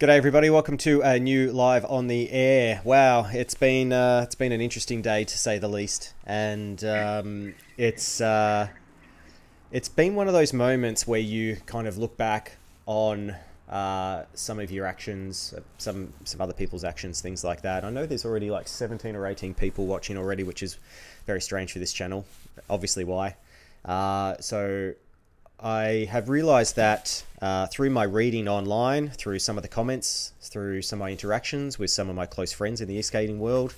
G'day everybody, welcome to a new live on the air. Wow, it's been uh, it's been an interesting day to say the least, and um, it's uh, it's been one of those moments where you kind of look back on uh, some of your actions, some some other people's actions, things like that. I know there's already like 17 or 18 people watching already, which is very strange for this channel. Obviously, why? Uh, so I have realized that uh, through my reading online, through some of the comments, through some of my interactions with some of my close friends in the e-skating world,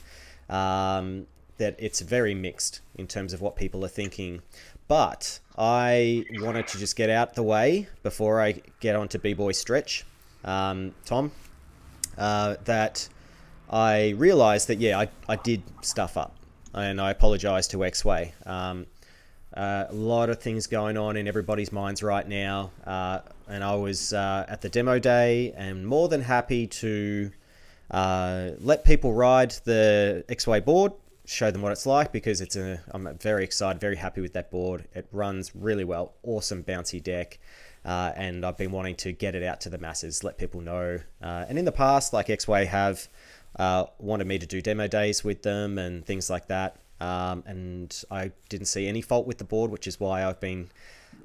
um, that it's very mixed in terms of what people are thinking. But I wanted to just get out the way before I get on to B-Boy Stretch, um, Tom, uh, that I realized that, yeah, I, I did stuff up. And I apologize to X-Way. Um, a lot of things going on in everybody's minds right now. Uh, and I was uh, at the demo day and more than happy to uh, let people ride the X-Way board, show them what it's like because it's a, I'm very excited, very happy with that board. It runs really well, awesome bouncy deck. Uh, and I've been wanting to get it out to the masses, let people know. Uh, and in the past, like X-Way have wanted me to do demo days with them and things like that. Um, and I didn't see any fault with the board, which is why I've been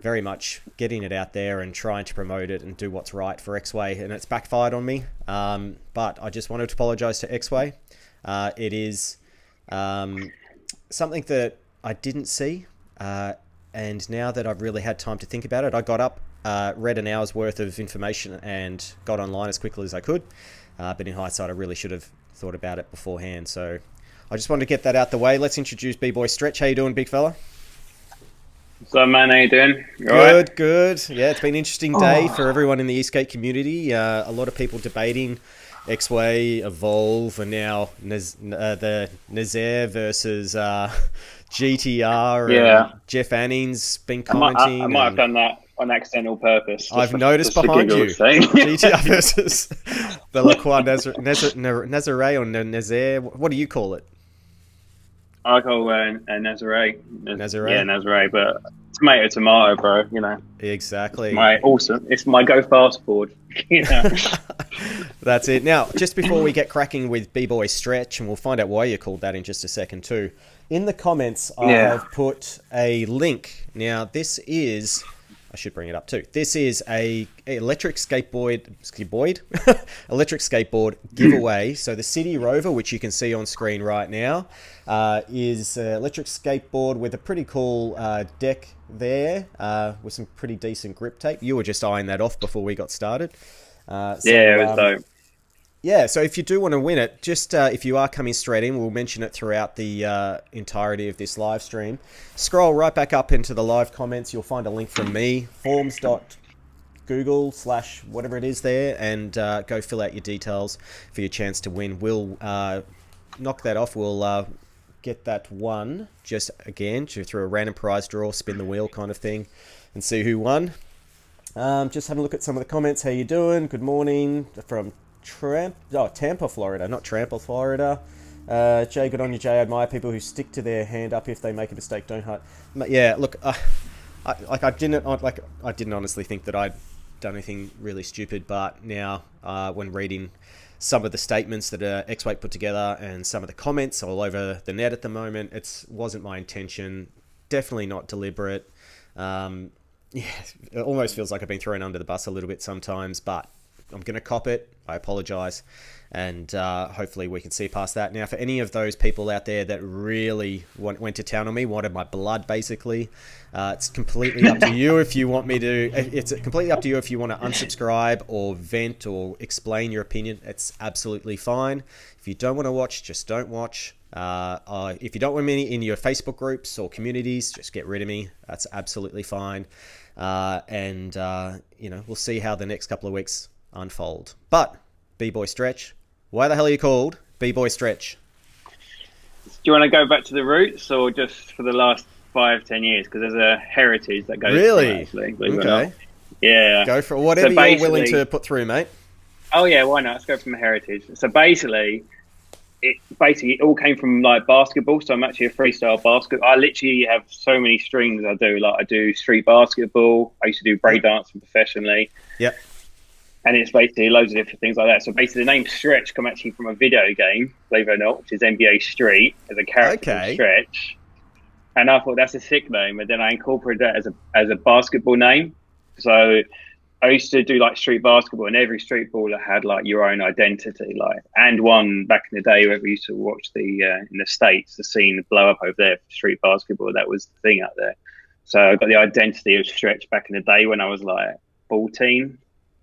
very much getting it out there and trying to promote it and do what's right for X-Way, and it's backfired on me. Um, but I just wanted to apologize to X-Way. Uh, it is um, something that I didn't see, uh, and now that I've really had time to think about it, I got up, uh, read an hour's worth of information, and got online as quickly as I could. Uh, but in hindsight, I really should have thought about it beforehand. So I just wanted to get that out the way. Let's introduce B-Boy Stretch. How you doing, big fella? So, man, how you doing? You good, right? good. Yeah, it's been an interesting day oh. for everyone in the e-skate community. Uh, a lot of people debating X-Way, Evolve, and now Naz- uh, the Nazaire versus uh, GTR. Yeah. Jeff Anning's been commenting. I might, I, I might have done that on accidental purpose. I've for, noticed behind you. GTR versus Belacroix Nazare or Nazaire. What do you call it? I call uh, Nazare. Nazare. Yeah, Nazare. But tomato, tomato, bro. You know. Exactly. My awesome. It's my go fast board. you know. That's it. Now, just before we get cracking with B-Boy Stretch, and we'll find out why you called that in just a second too. In the comments, I yeah. have put a link. Now, this is I should bring it up too. This is a, electric skateboard, skateboard, electric skateboard giveaway. so the City Rover, which you can see on screen right now, uh, is an electric skateboard with a pretty cool uh, deck there uh, with some pretty decent grip tape. You were just eyeing that off before we got started. Uh, so, yeah, it was um, dope yeah, so if you do want to win it, just uh, if you are coming straight in, we'll mention it throughout the uh, entirety of this live stream. Scroll right back up into the live comments. You'll find a link from me, forms.google slash whatever it is there, and uh, go fill out your details for your chance to win. We'll uh, knock that off. We'll uh, get that one just again through a random prize draw, spin the wheel kind of thing, and see who won. Um, just having a look at some of the comments. How you doing? Good morning from Tramp, oh, Tampa, Florida, not Trample, Florida. Uh, Jay, good on you, Jay. I admire people who stick to their hand up if they make a mistake. Don't hurt. Yeah, look, uh, I, like I didn't like I didn't honestly think that I'd done anything really stupid, but now uh, when reading some of the statements that uh, X-Way put together and some of the comments all over the net at the moment, it wasn't my intention. Definitely not deliberate. Um, yeah, it almost feels like I've been thrown under the bus a little bit sometimes, but I'm going to cop it. I apologize. And uh, hopefully we can see past that. Now, for any of those people out there that really went, went to town on me, wanted my blood, basically, uh, it's completely up to you if you want me to. It's completely up to you if you want to unsubscribe or vent or explain your opinion. It's absolutely fine. If you don't want to watch, just don't watch. Uh, uh, if you don't want me in your Facebook groups or communities, just get rid of me. That's absolutely fine. Uh, and, uh, you know, we'll see how the next couple of weeks unfold. But B-Boy Stretch, why the hell are you called B-Boy Stretch? Do you want to go back to the roots or just for the last five, ten years? Because there's a heritage that goes. Really? Okay. Yeah. Go for whatever so you're willing to put through, mate. Oh yeah, why not? Let's go from a heritage. So basically, it basically it all came from like basketball. So I'm actually a freestyle basket. I literally have so many strings. I do like I do street basketball. I used to do breakdancing professionally. Yep and it's basically loads of different things like that. So basically, the name Stretch come actually from a video game, believe it or not, which is NBA Street as a character Okay. Stretch. And I thought that's a sick name, and then I incorporated that as a as a basketball name. So I used to do like street basketball, and every street baller had like your own identity, like and one back in the day where we used to watch the uh, in the states the scene blow up over there for street basketball. That was the thing out there. So I got the identity of Stretch back in the day when I was like 14,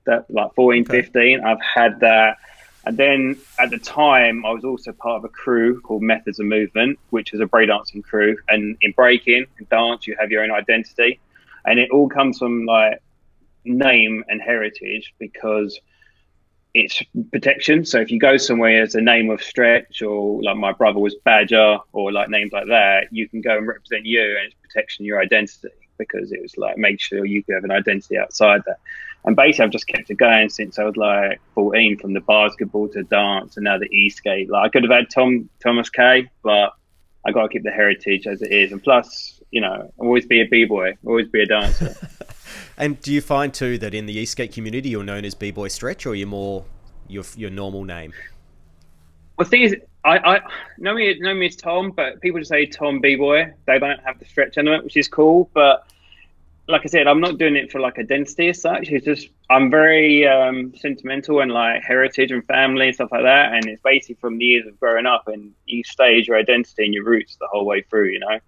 that like 14, Okay. 15. I've had that. And then at the time, I was also part of a crew called Methods of Movement, which is a breakdancing crew. And in breaking and dance, you have your own identity. And it all comes from like name and heritage because it's protection. So if you go somewhere as a name of Stretch or like my brother was Badger or like names like that, you can go and represent you and it's protection your identity because it was like make sure you could have an identity outside that. And basically, I've just kept it going since I was like 14, from the basketball to dance and now the e-skate. Like I could have had Tom Thomas K, but I got to keep the heritage as it is. And plus, you know, always be a b-boy, always be a dancer. And do you find too that in the e-skate community you're known as B-boy Stretch, or you're more your your normal name? Well, the thing is, I, I know me know me as Tom, but people just say Tom B boy. They don't have the stretch element, which is cool. But like I said, I'm not doing it for like identity as such. It's just I'm very um, sentimental and like heritage and family and stuff like that. And it's basically from the years of growing up, and you stay as your identity and your roots the whole way through. You know.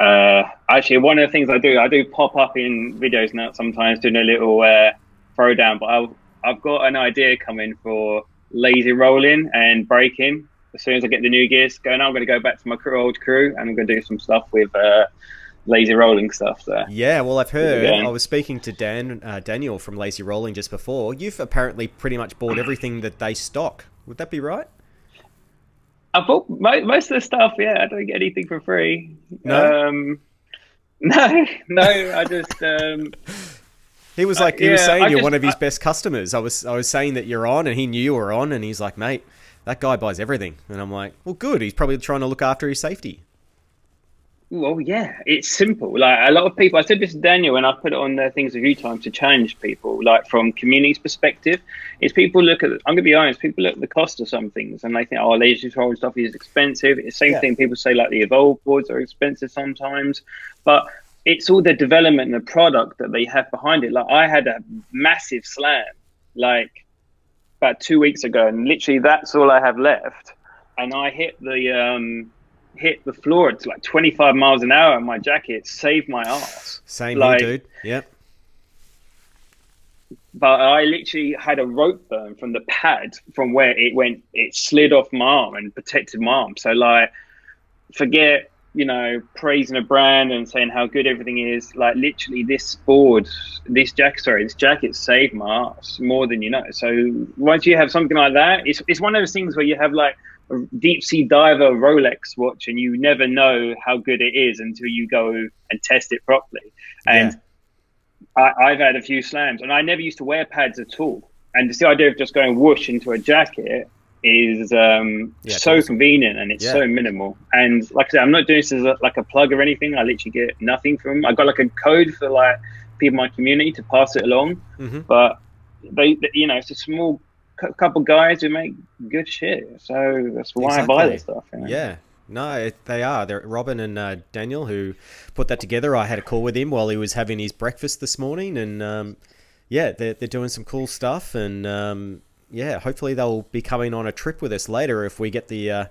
Uh, actually, one of the things I do, I do pop up in videos now sometimes doing a little uh, throwdown. But I've I've got an idea coming for lazy rolling and breaking. As soon as I get the new gears going, I'm going to go back to my crew, old crew and I'm going to do some stuff with uh, lazy rolling stuff. So Yeah, well, I've heard. I was speaking to Dan uh, Daniel from Lazy Rolling just before. You've apparently pretty much bought everything that they stock. Would that be right? I bought mo- most of the stuff. Yeah, I don't get anything for free. No? um, no, no. I just um, He was like, he was yeah, saying I you're just- one of his I- best customers. I was, I was saying that you're on, and he knew you were on, and he's like, mate, that guy buys everything, and I'm like, well, good. He's probably trying to look after his safety. Well, oh, yeah, it's simple. Like a lot of people, I said this to Daniel, and I put it on the things a few times to challenge people. Like from community's perspective, is people look at. I'm gonna be honest. People look at the cost of some things, and they think, "Oh, Lazy Rolling stuff is expensive." It's the same Yeah. thing. People say like the evolve boards are expensive sometimes, but it's all the development and the product that they have behind it. Like I had a massive slam, like about two weeks ago, and literally that's all I have left. And I hit the um, hit the floor at like 25 miles an hour in my jacket, saved my ass. Same Like- here, dude. Yep. But I literally had a rope burn from the pad from where it went, it slid off my arm and protected my arm. So, like, forget, you know, praising a brand and saying how good everything is. Like, literally, this board, this jacket, sorry, this jacket saved my ass more than you know. So, once you have something like that, it's, it's one of those things where you have like, a deep sea diver Rolex watch, and you never know how good it is until you go and test it properly. And I, I've had a few slams, and I never used to wear pads at all. And the idea of just going whoosh into a jacket is um, Yeah, so convenient and it's Yeah. so minimal. And like I said, I'm not doing this as a, like a plug or anything. I literally get nothing from. I got like a code for like people in my community to pass it along, hmm but they, they- you know, it's a small cou- couple guys who make good shit. So that's why I buy this stuff. you know? Yeah. No, it, they are. They're Robin and uh, Daniel who put that together. I had a call with him while he was having his breakfast this morning, and um, yeah, they're, they're doing some cool stuff, and um, yeah, hopefully they'll be coming on a trip with us later if we get the. Uh,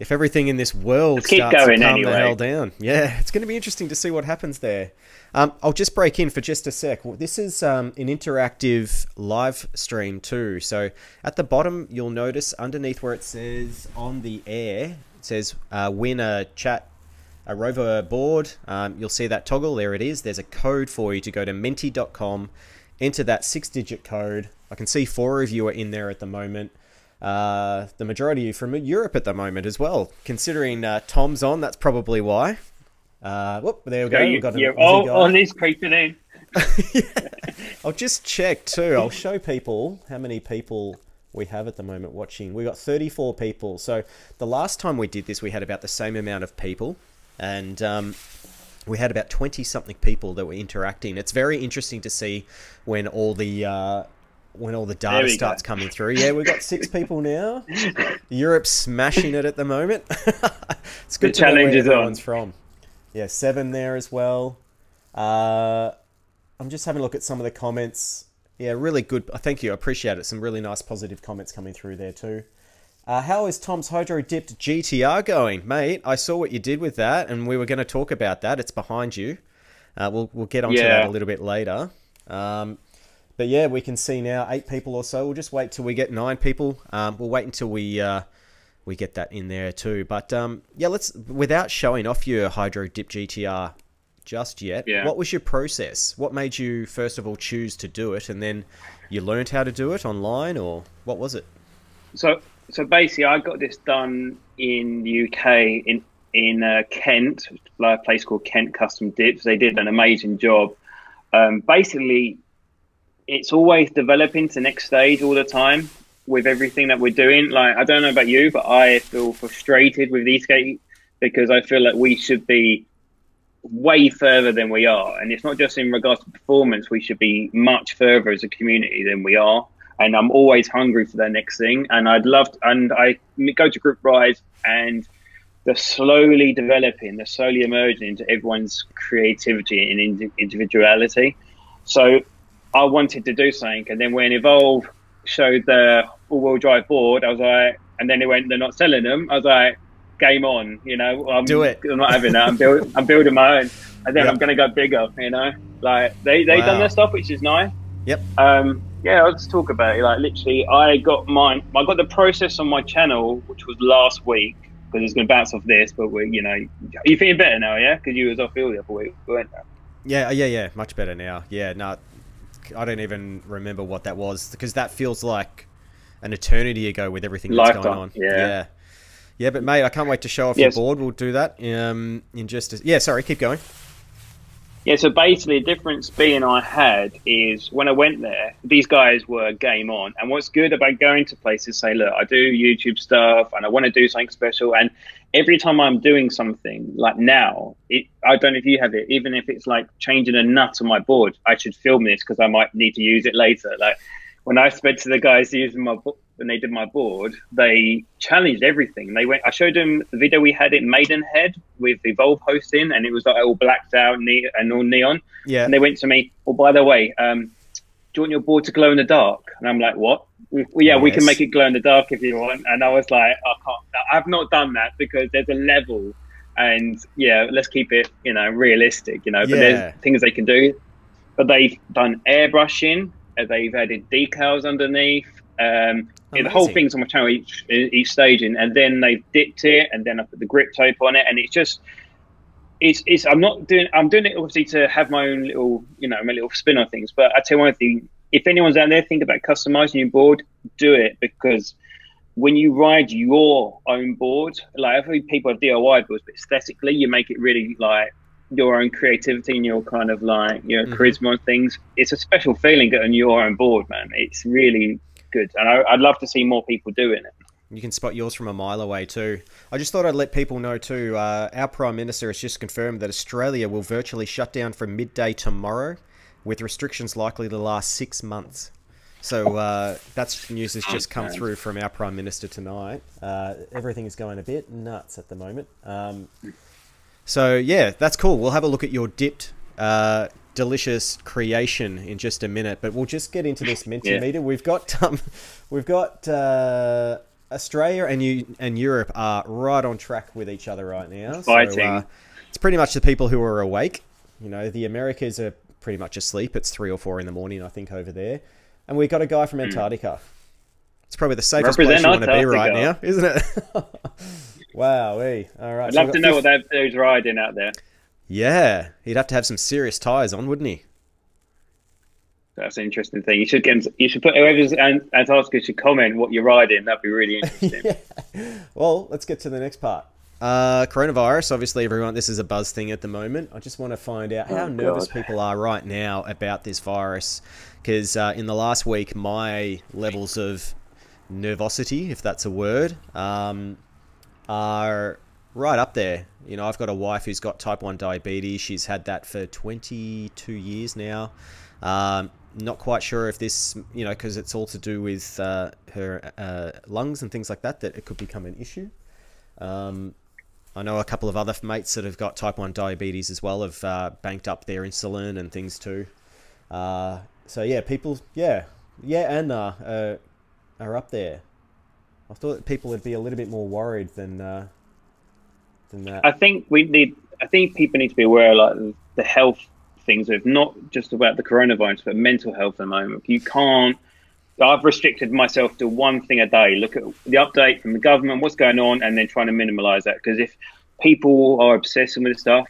if everything in this world Let's keep starts going to calm the hell down, yeah, it's going to be interesting to see what happens there. Um, I'll just break in for just a sec. This is um, an interactive live stream too. So at the bottom, you'll notice underneath where it says on the air, it says uh, win a chat, a rover board. Um, you'll see that toggle. There it is. There's a code for you to go to menti.com, enter that six digit code. I can see four of you are in there at the moment. Uh, the majority of you from Europe at the moment as well. Considering uh, Tom's on, that's probably why. Uh, whoop, there we go. So you, got you're all on this creeping in. I'll just check too. I'll show people how many people we have at the moment watching. We got 34 people. So the last time we did this, we had about the same amount of people, and um, we had about 20 something people that were interacting. It's very interesting to see when all the uh, when all the data starts go. coming through. Yeah, we've got six people now. Europe's smashing it at the moment. it's good the to challenge know where everyone's on. from. Yeah, seven there as well. Uh, I'm just having a look at some of the comments. Yeah, really good. Thank you. I appreciate it. Some really nice positive comments coming through there too. Uh, how is Tom's Hydro Dipped GTR going, mate? I saw what you did with that, and we were going to talk about that. It's behind you. Uh, we'll we'll get onto yeah. that a little bit later. Um, but yeah, we can see now eight people or so. We'll just wait till we get nine people. Um, we'll wait until we uh, we get that in there too. But um, yeah, let's without showing off your Hydro Dip GTR just yet. Yeah. What was your process? What made you first of all choose to do it, and then you learned how to do it online, or what was it? So so basically, I got this done in the UK in in uh, Kent, a place called Kent Custom Dips. They did an amazing job. Um, basically, it's always developing to next stage all the time with everything that we're doing. Like I don't know about you, but I feel frustrated with e-skate because I feel like we should be way further than we are, and it's not just in regards to performance. We should be much further as a community than we are and I'm always hungry for the next thing. And I'd love, to, and I go to Group rides, and they're slowly developing, they're slowly emerging into everyone's creativity and individuality. So I wanted to do something, and then when Evolve showed the all-wheel drive board, I was like, and then they went, they're not selling them. I was like, game on, you know. I'm, do it. I'm not having that. I'm, build, I'm building my own, and then yep. I'm going to go bigger, you know. Like they they wow. done their stuff, which is nice. Yep. Um, yeah, let's talk about it. Like literally, I got mine. I got the process on my channel, which was last week, because it's going to bounce off this. But we, you know, you feeling better now, yeah? Because you was off ill the other week, weren't you? Yeah, yeah, yeah. Much better now. Yeah, no, I don't even remember what that was because that feels like an eternity ago with everything that's going on. Yeah. yeah. Yeah, but mate, I can't wait to show off yes. your board. We'll do that um, in just a... Yeah, sorry, keep going. Yeah, so basically, the difference being I had is when I went there, these guys were game on. And what's good about going to places, say, look, I do YouTube stuff and I want to do something special. And every time I'm doing something like now, it, I don't know if you have it, even if it's like changing a nut on my board, I should film this because I might need to use it later. Like when I spoke to the guys using my when they did my board, they challenged everything. They went. I showed them the video we had in Maidenhead with Evolve hosting, and it was like all blacked out ne- and all neon. Yeah. And they went to me. Oh, by the way, um, do you want your board to glow in the dark? And I'm like, what? We, yeah, yes. we can make it glow in the dark if you want. And I was like, I can't. I've not done that because there's a level, and yeah, let's keep it, you know, realistic. You know, but yeah. there's things they can do. But they've done airbrushing They've added decals underneath. Um, the whole thing's on my channel each each staging, and then they've dipped it, and then I put the grip tape on it, and it's just it's it's. I'm not doing. I'm doing it obviously to have my own little, you know, my little spin on things. But I tell you one thing: if anyone's out there think about customizing your board, do it because when you ride your own board, like I think people have DIY boards, but aesthetically, you make it really like your own creativity and your kind of like your mm-hmm. charisma and things. It's a special feeling getting your own board, man. It's really good, and I, would love to see more people doing it. You can spot yours from a mile away too. I just thought I'd let people know too. Uh, our prime minister has just confirmed that Australia will virtually shut down from midday tomorrow, with restrictions likely to last six months. So uh, that's news has just come through from our prime minister tonight. Uh, everything is going a bit nuts at the moment. Um, so yeah, that's cool. We'll have a look at your dipped, uh, delicious creation in just a minute, but we'll just get into this Mentimeter. Yeah. We've got um, we've got uh, Australia and you and Europe are right on track with each other right now. Fighting. So, uh, it's pretty much the people who are awake. You know, the Americas are pretty much asleep. It's three or four in the morning, I think, over there. And we've got a guy from hmm. Antarctica. It's probably the safest Represent place you want to be right now, isn't it? Wow. All right. I'd love to know what that dude's riding out there. Yeah, he'd have to have some serious tyres on, wouldn't he? That's an interesting thing. You should get. You should put whoever's Antarctica should comment what you're riding. That'd be really interesting. yeah. Well, let's get to the next part. Uh, coronavirus. Obviously, everyone. This is a buzz thing at the moment. I just want to find out how oh, nervous God. people are right now about this virus, because uh, in the last week, my levels of nervosity, if that's a word, um, are right up there. You know, I've got a wife who's got type 1 diabetes. She's had that for 22 years now. Um, not quite sure if this, you know, because it's all to do with uh, her uh, lungs and things like that, that it could become an issue. Um, I know a couple of other mates that have got type 1 diabetes as well have uh, banked up their insulin and things too. Uh, so, yeah, people, yeah, yeah, and uh, uh, are up there. I thought people would be a little bit more worried than than that. I think we need. I think people need to be aware, like the health things of not just about the coronavirus, but mental health at the moment. You can't. I've restricted myself to one thing a day. Look at the update from the government, what's going on, and then trying to minimise that. Because if people are obsessing with stuff,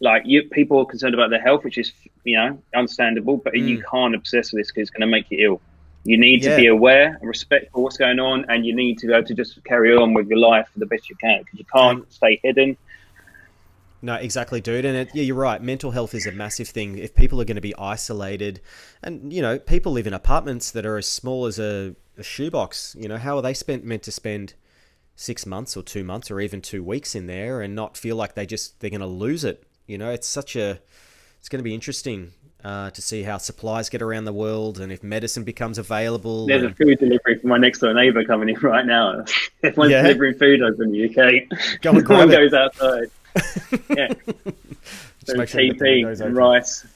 like you, people are concerned about their health, which is you know understandable, but mm. you can't obsess with this because it's going to make you ill. You need yeah. to be aware and respect for what's going on, and you need to be able to just carry on with your life for the best you can because you can't stay hidden. No, exactly, dude. And it, yeah, you're right. Mental health is a massive thing. If people are going to be isolated, and you know, people live in apartments that are as small as a, a shoebox. You know, how are they spent meant to spend six months or two months or even two weeks in there and not feel like they just they're going to lose it? You know, it's such a it's going to be interesting uh, to see how supplies get around the world and if medicine becomes available. There's and... a food delivery from my next door neighbour coming in right now. Everyone's yeah. delivering food over in the UK. Go and no one goes outside. yeah. Just make sure TP and rice.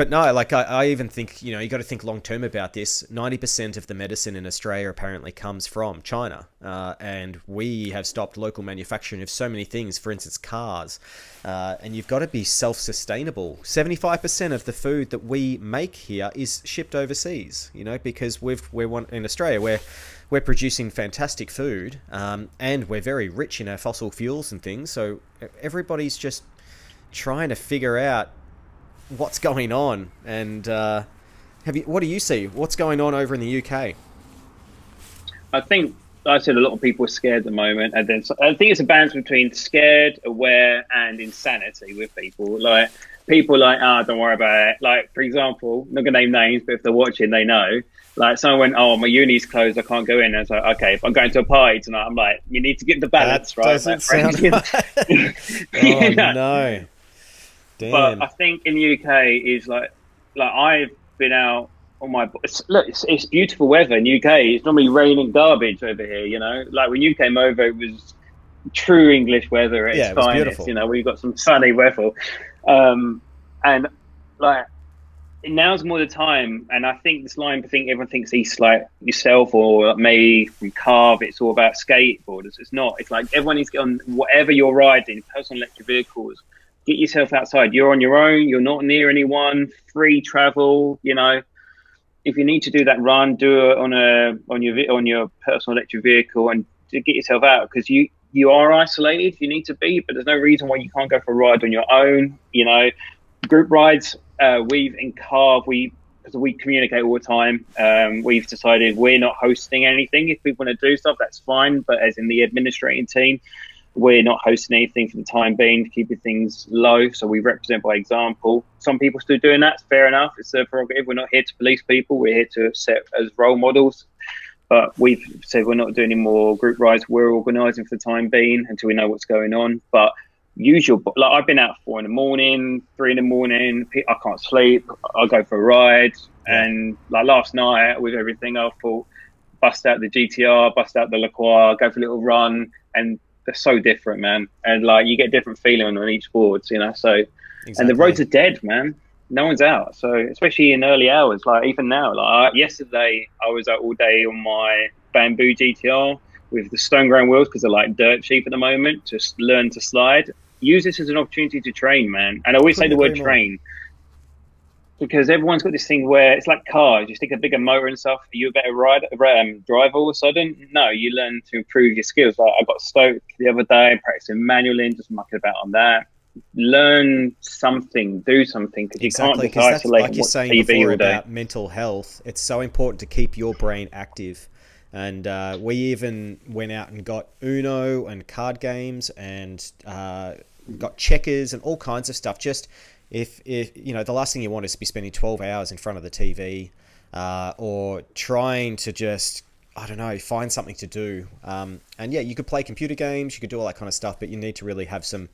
But no, like I, I even think you know you got to think long term about this. Ninety percent of the medicine in Australia apparently comes from China, uh, and we have stopped local manufacturing of so many things. For instance, cars, uh, and you've got to be self sustainable. Seventy five percent of the food that we make here is shipped overseas. You know because we've we're one in Australia where we're producing fantastic food, um, and we're very rich in our fossil fuels and things. So everybody's just trying to figure out what's going on. And uh, have you? What do you see? What's going on over in the UK? I think I said a lot of people are scared at the moment, and then I think it's a balance between scared, aware, and insanity with people. Like people, like ah, oh, don't worry about it. Like for example, I'm not gonna name names, but if they're watching, they know. Like someone went, oh, my uni's closed, I can't go in. And I was like, okay, if I'm going to a party tonight, I'm like, you need to get the balance that right. Doesn't like, sound right. oh no. Damn. But I think in the UK is like like I've been out on my it's, look. It's, it's beautiful weather in the UK. It's normally raining garbage over here. You know, like when you came over, it was true English weather at yeah, its it finest. Beautiful. You know, we've got some sunny weather, um, and like now's more the time. And I think this line, I think everyone thinks he's like yourself or me from Carve. It's all about skateboarders. It's not. It's like everyone needs to get on whatever you're riding, personal electric vehicles get yourself outside. You're on your own. You're not near anyone. Free travel. You know, if you need to do that run, do it on a on your on your personal electric vehicle and to get yourself out because you you are isolated. You need to be, but there's no reason why you can't go for a ride on your own. You know, group rides. Uh, we've in Carve we because we communicate all the time. Um, we've decided we're not hosting anything. If people want to do stuff, that's fine. But as in the administrating team, we're not hosting anything for the time being, keeping things low. So we represent by example. Some people still doing that. It's fair enough. It's a prerogative. We're not here to police people. We're here to set as role models. But we've said we're not doing any more group rides. We're organising for the time being until we know what's going on. But usual, like I've been out four in the morning, three in the morning. I can't sleep. I'll go for a ride. And like last night with everything, I thought bust out the GTR, bust out the LaCroix, go for a little run, and they're so different, man. And like you get a different feeling on each board, you know. So, exactly. and the roads are dead, man. No one's out. So especially in early hours, like even now, like yesterday, I was out all day on my bamboo GTR with the stone ground wheels because they're like dirt cheap at the moment. Just learn to slide. Use this as an opportunity to train, man. And I always say the word train because everyone's got this thing where it's like cars. You stick a bigger motor and stuff. Are you a better rider, um, driver all of a sudden? No, you learn to improve your skills. Like I got stoked the other day, practicing manually, just mucking about on that. Learn something, do something because you can't just isolate like you're saying TV before about mental health. It's so important to keep your brain active. And uh, we even went out and got Uno and card games and uh, got checkers and all kinds of stuff. Just if, if you know the last thing you want is to be spending 12 hours in front of the TV uh, or trying to just I don't know find something to do um, and yeah you could play computer games you could do all that kind of stuff but you need to really have some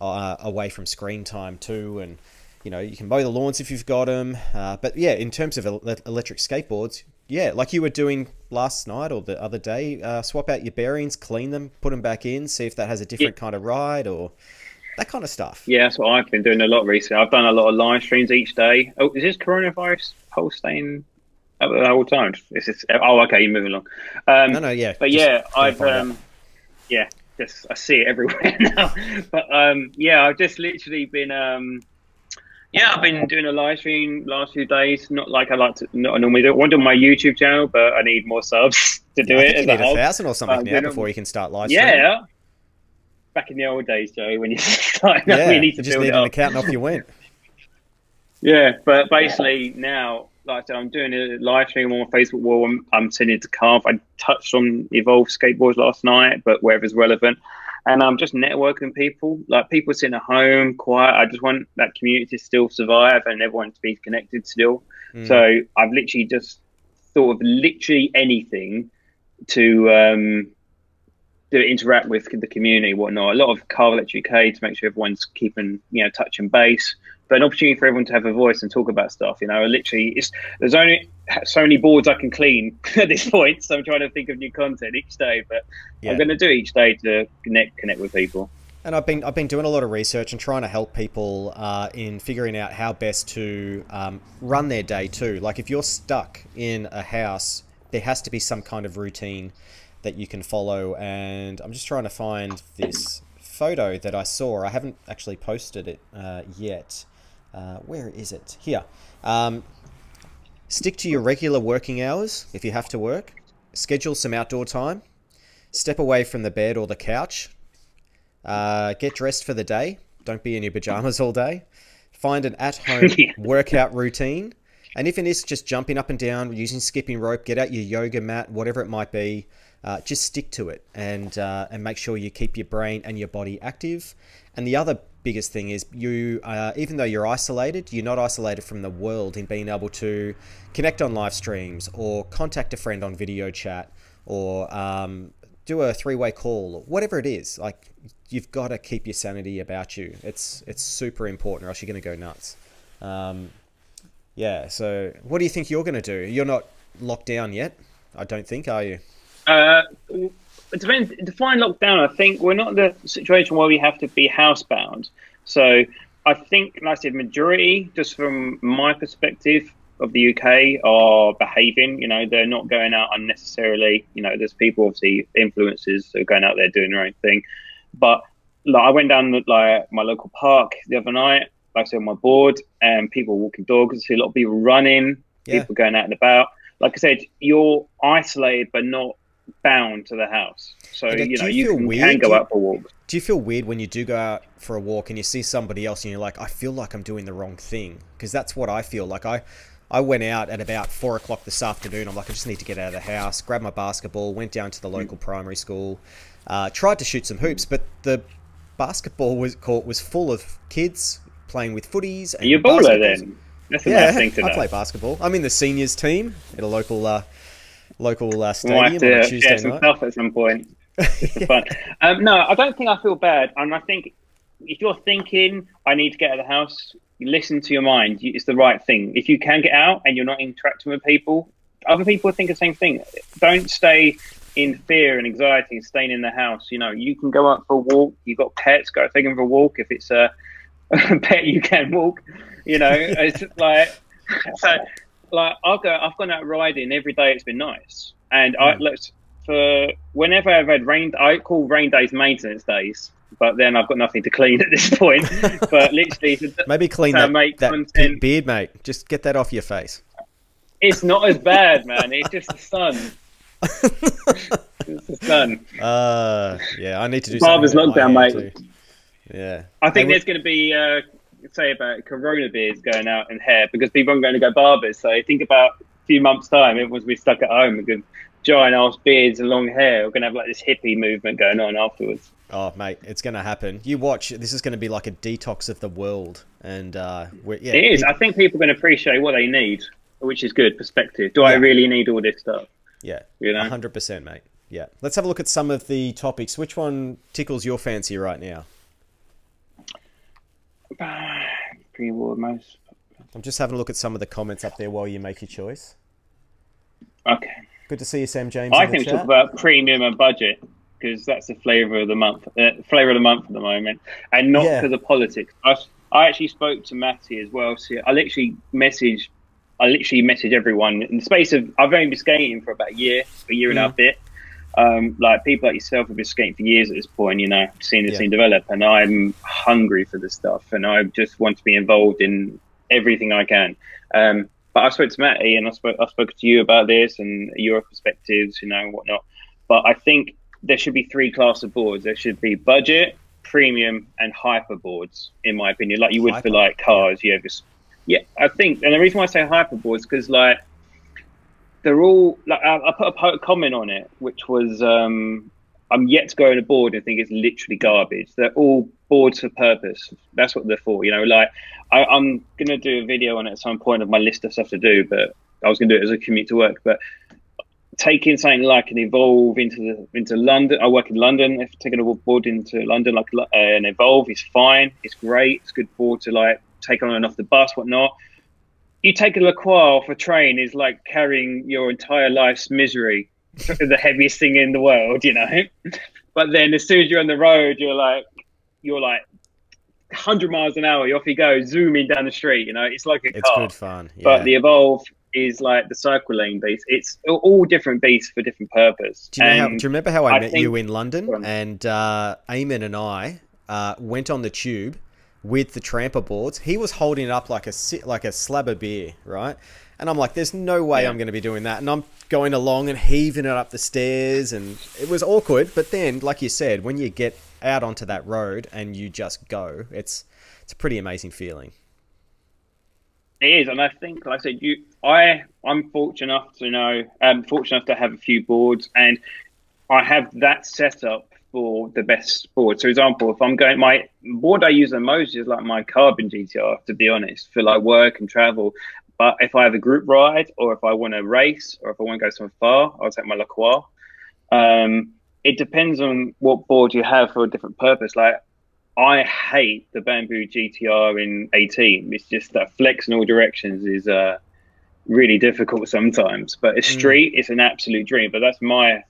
uh, away from screen time too and you know, you can mow the lawns if you've got them. Uh, but yeah, in terms of electric skateboards, yeah, like you were doing last night or the other day, uh, swap out your bearings, clean them, put them back in, see if that has a different yeah. kind of ride or that kind of stuff. Yeah, that's what I've been doing a lot recently. I've done a lot of live streams each day. Oh, is this coronavirus whole staying at the whole time? Is this, oh, okay, you're moving along. Um, no, no, yeah. But yeah, I've, um, yeah, just, I see it everywhere now. but um, yeah, I've just literally been, um, yeah, I've been doing a live stream last few days. Not like I like to, not normally do. I want to do my YouTube channel, but I need more subs to do I it. you need a thousand or something now before you can start live streaming. Back in the old days, Joey, when you started yeah, you need to just build need an account and off you went. yeah, but basically now, like I said, I'm doing a live stream on my Facebook wall. I'm, I'm sending it to Carve. I touched on Evolve skateboards last night, but wherever's relevant and I'm just networking people. Like people sitting at home, quiet. I just want that community to still survive and everyone to be connected still. Mm. So I've literally just thought of literally anything to um, to interact with the community, whatnot. A lot of Carve Electric UK to make sure everyone's keeping you know touch and base but an opportunity for everyone to have a voice and talk about stuff. You know, literally, it's there's only so many boards I can clean at this point, so I'm trying to think of new content each day. But yeah. I'm going to do each day to connect connect with people. And I've been I've been doing a lot of research and trying to help people uh, in figuring out how best to um, run their day too. Like if you're stuck in a house, there has to be some kind of routine that you can follow. And I'm just trying to find this photo that I saw. I haven't actually posted it uh, yet. Uh, where is it? Here. Um, stick to your regular working hours if you have to work. Schedule some outdoor time. Step away from the bed or the couch. Uh, get dressed for the day. Don't be in your pajamas all day. Find an at home workout routine. And if it is just jumping up and down, using skipping rope, get out your yoga mat, whatever it might be, uh, just stick to it and uh, and make sure you keep your brain and your body active. And the other biggest thing is you, uh, even though you're isolated, you're not isolated from the world in being able to connect on live streams or contact a friend on video chat or um, do a three-way call or whatever it is. Like you've got to keep your sanity about you. It's it's super important, or else you're going to go nuts. Um, yeah. So, what do you think you're going to do? You're not locked down yet. I don't think, are you? Uh, it depends. Define lockdown. I think we're not in the situation where we have to be housebound. So I think, like I said, majority, just from my perspective of the UK, are behaving. You know, they're not going out unnecessarily. You know, there's people, obviously, influencers who are going out there doing their own thing. But like, I went down like my local park the other night, like I said, on my board, and people walking dogs. I see a lot of people running, yeah. people going out and about. Like I said, you're isolated, but not bound to the house. So you know you, you can, can, go out for walks. Do you feel weird when you do go out for a walk and you see somebody else and you're like, I feel like I'm doing the wrong thing? Because that's what I feel like. I I went out at about four o'clock this afternoon. I'm like, I just need to get out of the house. Grabbed my basketball, went down to the hmm. local mm. primary school, uh, tried to shoot some hoops, but the basketball was, court was full of kids playing with footies. And Are you a baller then? That's yeah, I play basketball. I'm in the seniors team at a local uh, local uh, stadium we'll have to on a Tuesday some night. stuff at some point. yeah. Um, no, I don't think I feel bad, and I think if you're thinking I need to get out of the house, listen to your mind. It's the right thing. If you can get out and you're not interacting with people, other people think the same thing. Don't stay in fear and anxiety and staying in the house. You know, you can go out for a walk. You've got pets, go take them for a walk. If it's a, a pet, you can walk. You know, it's like so like I'll go, I've gone out riding every day. It's been nice, and mm. I let's for whenever I've had rain, I call rain days maintenance days. But then I've got nothing to clean at this point. but literally, maybe clean that, make that content. beard, mate. Just get that off your face. It's not as bad, man. It's just the sun. it's the sun. Uh, yeah, I need to do. Barber's lockdown, mate. Too. Yeah, I think there's going to be. Uh, say about Corona beards going out in hair because people aren't going to go barbers. So think about a few months' time, everyone's going to be stuck at home with giant ass beards and long hair. We're going to have like this hippie movement going on afterwards. Oh, mate, it's going to happen. You watch. This is going to be like a detox of the world, and uh, yeah, it is. It, I think people are going to appreciate what they need, which is good perspective. Do yeah. I really need all this stuff? Yeah, you know, hundred percent, mate. Yeah, let's have a look at some of the topics. Which one tickles your fancy right now? Premium board most. I'm just having a look at some of the comments up there while you make your choice. Okay. Good to see you, Sam James. I think we talk about premium and budget because that's the flavour of the month, uh, flavour of the month at the moment, and not Yeah. because of politics. I, I actually spoke to Matty as well. So I literally messaged, I literally messaged everyone in the space of. I've only been skating for about a year, a year and a Mm. half bit. Um, like people like yourself have been skating for years at this point, you know, seeing the Yeah. scene develop, and I'm hungry for this stuff, and I just want to be involved in everything I can. Um, but I spoke to Matty, and I spoke, I spoke to you about this and your perspectives, you know, and whatnot. But I think there should be three class of boards. There should be budget, premium, and hyper boards, in my opinion, like you would Hyper, for like cars. You have this, yeah, I think, and the reason why I say hyper boards because like they're all like I, I put a comment on it, which was um, I'm yet to go on a board and think it's literally garbage. They're all boards for purpose. That's what they're for. You know, like I, I'm gonna do a video on it at some point of my list of stuff to do, but I was gonna do it as a commute to work. But taking something like an evolve into the into London, I work in London. If taking a board into London like uh, an evolve is fine. It's great. It's good board to like take on and off the bus, whatnot you take a LaCroix off a train is like carrying your entire life's misery, the heaviest thing in the world, you know. But then as soon as you're on the road, you're like, you're like 100 miles an hour. You're off you go, zooming down the street. You know, it's like a It's car. good fun. Yeah. But the Evolve is like the cycle lane beast. It's all different beasts for different purpose. Do you, know how, do you remember how I, I met think- you in London? And uh, Eamon and I uh, went on the tube with the Trampa boards. He was holding it up like a like a slab of beer, right? And I'm like, "There's no way Yeah. I'm going to be doing that." And I'm going along and heaving it up the stairs, and it was awkward. But then, like you said, when you get out onto that road and you just go, it's it's a pretty amazing feeling. It is, and I think, like I said, you, I, I'm fortunate enough to know, um, fortunate enough to have a few boards, and I have that set up for the best board. So, for example, if I'm going, my board I use the most is like my Carbon GTR, to be honest, for like work and travel. But if I have a group ride, or if I want to race, or if I want to go somewhere far, I'll take my LaCroix. Um, it depends on what board you have for a different purpose. Like I hate the bamboo GTR in 18. It's just that flex in all directions is uh, really difficult sometimes. But a street, it's an absolute dream. But that's my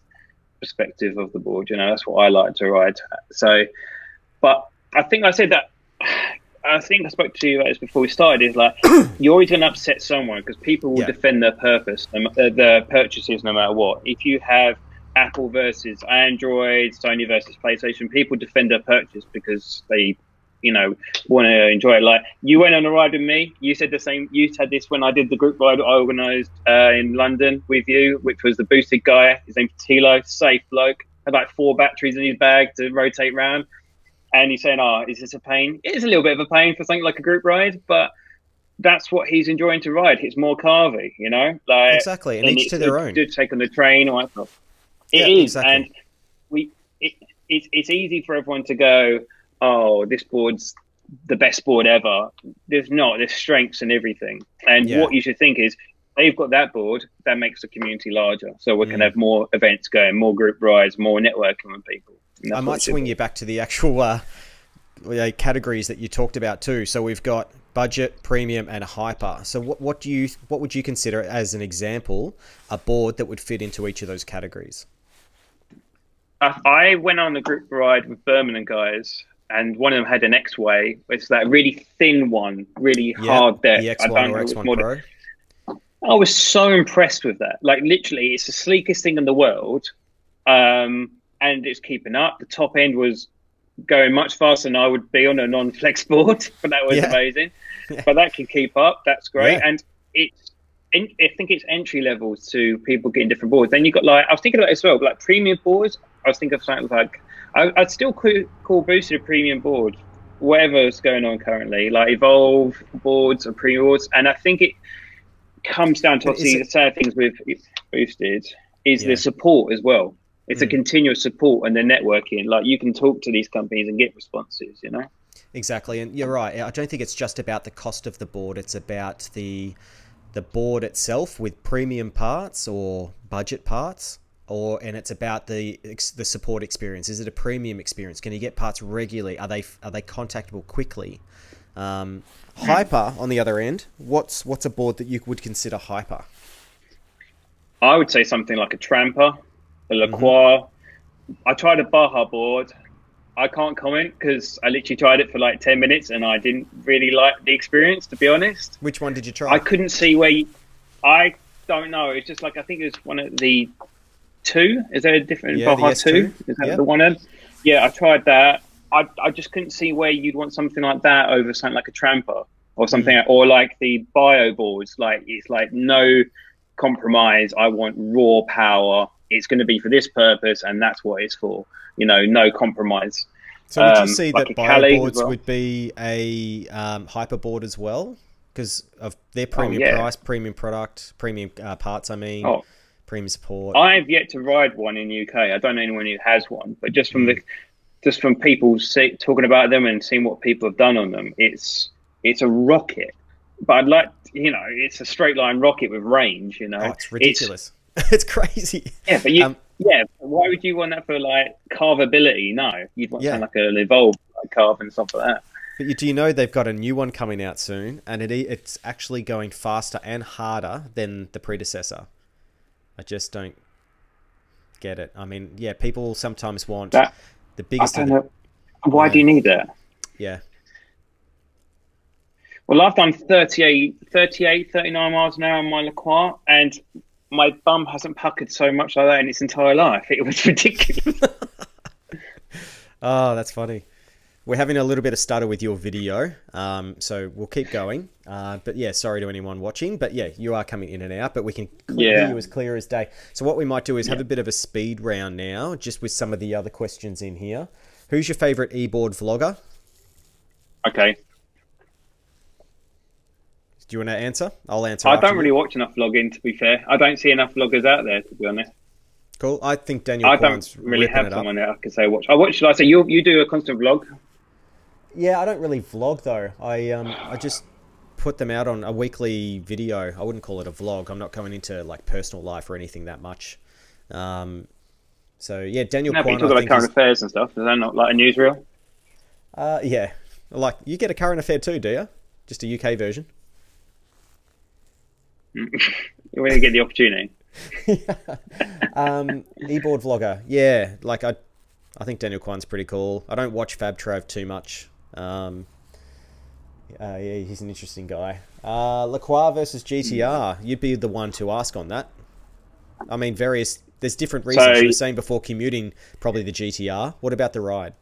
perspective of the board. You know, that's what I like to ride. So, but I think I said that. I think I spoke to you about this before we started. Is like you're always going to upset someone because people will Yeah. defend their purpose, uh, their purchases, no matter what. If you have Apple versus Android, Sony versus PlayStation, people defend their purchase because they, you know, want to enjoy it. Like you went on a ride with me. You said the same. You said this when I did the group ride I organised uh, in London with you, which was the boosted guy. His name's Tilo, safe bloke. Had like four batteries in his bag to rotate round. And he's saying, "Oh, is this a pain? It is a little bit of a pain for something like a group ride, but that's what he's enjoying to ride. It's more carvy, you know, like Exactly, and each it's to their own. to take on the train or whatnot. It Yeah, is, exactly. and we it, it's it's easy for everyone to go, oh, this board's the best board ever. There's not. There's strengths and everything. And Yeah. what you should think is, they've got that board. That makes the community larger, so we can Mm. have more events going, more group rides, more networking with people. I might swing you back to the actual uh, categories that you talked about too. So we've got budget, premium, and hyper. So what what do you what would you consider as an example a board that would fit into each of those categories? I, I went on a group ride with Birmingham guys, and one of them had an X-way. It's that really thin one, really hard deck. the I X1 don't or know, X1 more Pro. I was so impressed with that. Like literally, it's the sleekest thing in the world, um, and it's keeping up. The top end was going much faster than I would be on a non-flex board, but that was Yeah. amazing. Yeah. But that can keep up. That's great, and it's. in- I think it's entry levels to people getting different boards. Then you've got like I was thinking about it as well, like premium boards. I was thinking of something like I, I'd still call, call boosted a premium board, whatever's going on currently, like evolve boards or premium boards, and I think it comes down to obviously it- the sad things with boosted is Yeah. the support as well. It's a Mm. continuous support and the networking. Like you can talk to these companies and get responses. You know. Exactly, and you're right. I don't think it's just about the cost of the board. It's about the the board itself with premium parts or budget parts, or and it's about the the support experience. Is it a premium experience? Can you get parts regularly? Are they are they contactable quickly? Um, hyper, on the other end, what's what's a board that you would consider hyper? I would say something like a Trampa, a Lacroix. Mm-hmm. I tried a Baja board. I can't comment because I literally tried it for like 10 minutes and I didn't really like the experience, to be honest. Which one did you try? I couldn't see where you, I don't know. It's just like, I think it was one of the two. Is there a different Yeah, Baja S2? Is that Yeah. the one? Of? Yeah, I tried that. I, I just couldn't see where you'd want something like that over something like a Trampa or something, Mm. or like the BioBoards. Like, it's like no compromise. I want raw power. It's going to be for this purpose, and that's what it's for. You know, no compromise. so would you um, see like that BioBoards well. would be a um, hyper board as well? Because of their premium Oh, yeah. price, premium product, premium uh, parts, I mean, Oh. Premium support. I've yet to ride one in the UK. I don't know anyone who has one, but just from the just from people see, talking about them and seeing what people have done on them, it's it's a rocket. But I'd like, you know, it's a straight line rocket with range. You know, oh, it's ridiculous. It's, crazy. yeah, but you, Um, yeah, why would you want that for like carvability? No, you'd want Yeah. something like an evolved like carve and stuff like that. But you, do you know they've got a new one coming out soon, and it it's actually going faster and harder than the predecessor. I just don't get it. I mean, yeah, people sometimes want That the biggest. the. Why do you need that? yeah, Well, I've done 38, 38, 39 miles an hour on my Lacroix, and my bum hasn't puckered so much like that in its entire life. It was ridiculous. Oh, that's funny. We're having a little bit of stutter with your video, um, so we'll keep going. Uh, but yeah, sorry to anyone watching. But yeah, you are coming in and out, but we can cl- Yeah. you as clear as day. So what we might do is have a bit of a speed round now, just with some of the other questions in here. Who's your favorite e-board vlogger? okay. Do you want to answer? I'll answer. I don't you. really watch enough vlogging, to be fair. I don't see enough vloggers out there, to be honest. Cool. I think Daniel I don't really have someone that I can say watch. I watch, like I say, you, you do a constant vlog. Yeah, I don't really vlog though. I um I just put them out on a weekly video. I wouldn't call it a vlog. I'm not going into like personal life or anything that much. Um, so yeah, Daniel No, but you Kwan. talk about current is- affairs and stuff. Is that not like a newsreel? uh, yeah, like you get a current affair too, do you? Just a UK version. when you get the opportunity. um, e-board vlogger. Yeah, like I, I think Daniel Kwan's pretty cool. I don't watch Fab Trav too much. Um, uh, yeah, he's an interesting guy. Uh, Lacroix versus GTR. You'd be the one to ask on that. I mean, various. There's different reasons. So- you were saying before commuting, probably the GTR. What about the ride?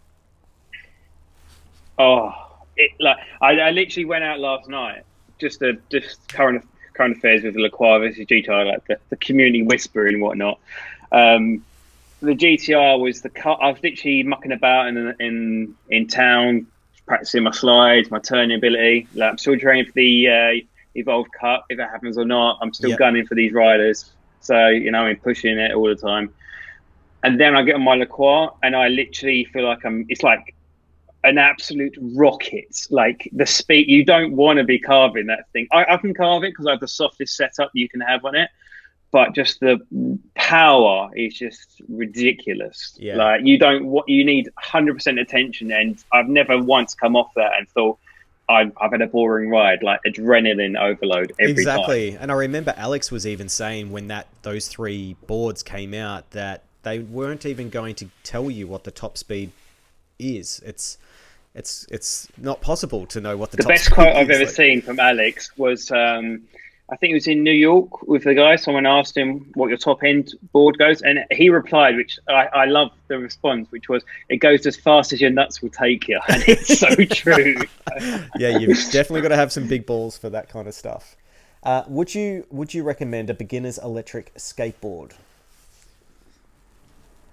Oh, it, like I, I literally went out last night just to just current current affairs with the Lacroix versus GTR, like the, the community whisper and whatnot. Um, the GTR was the cut. I was literally mucking about in in in town, practicing my slides, my turning ability. Like I'm still training for the uh, Evolved Cup. If it happens or not, I'm still Yep. gunning for these riders. So you know, I'm pushing it all the time. And then I get on my Lacroix, and I literally feel like I'm. It's like an absolute rocket. Like the speed, you don't want to be carving that thing. I, I can carve it because I have the softest setup you can have on it, but just the power is just ridiculous. Yeah. Like you don't what you need 100% attention, and I've never once come off that and thought. I've, I've had a boring ride, like adrenaline overload every time. exactly. And I remember Alex was even saying when that those three boards came out that they weren't even going to tell you what the top speed is. It's it's it's not possible to know what the, the best quote I've ever Like, seen from Alex was um, I think it was in New York with the guy. Someone asked him what your top end board goes, and he replied, which I, I love the response, which was, "It goes as fast as your nuts will take you," and it's so true. yeah, you've definitely got to have some big balls for that kind of stuff. Uh, would you would you recommend a beginner's electric skateboard?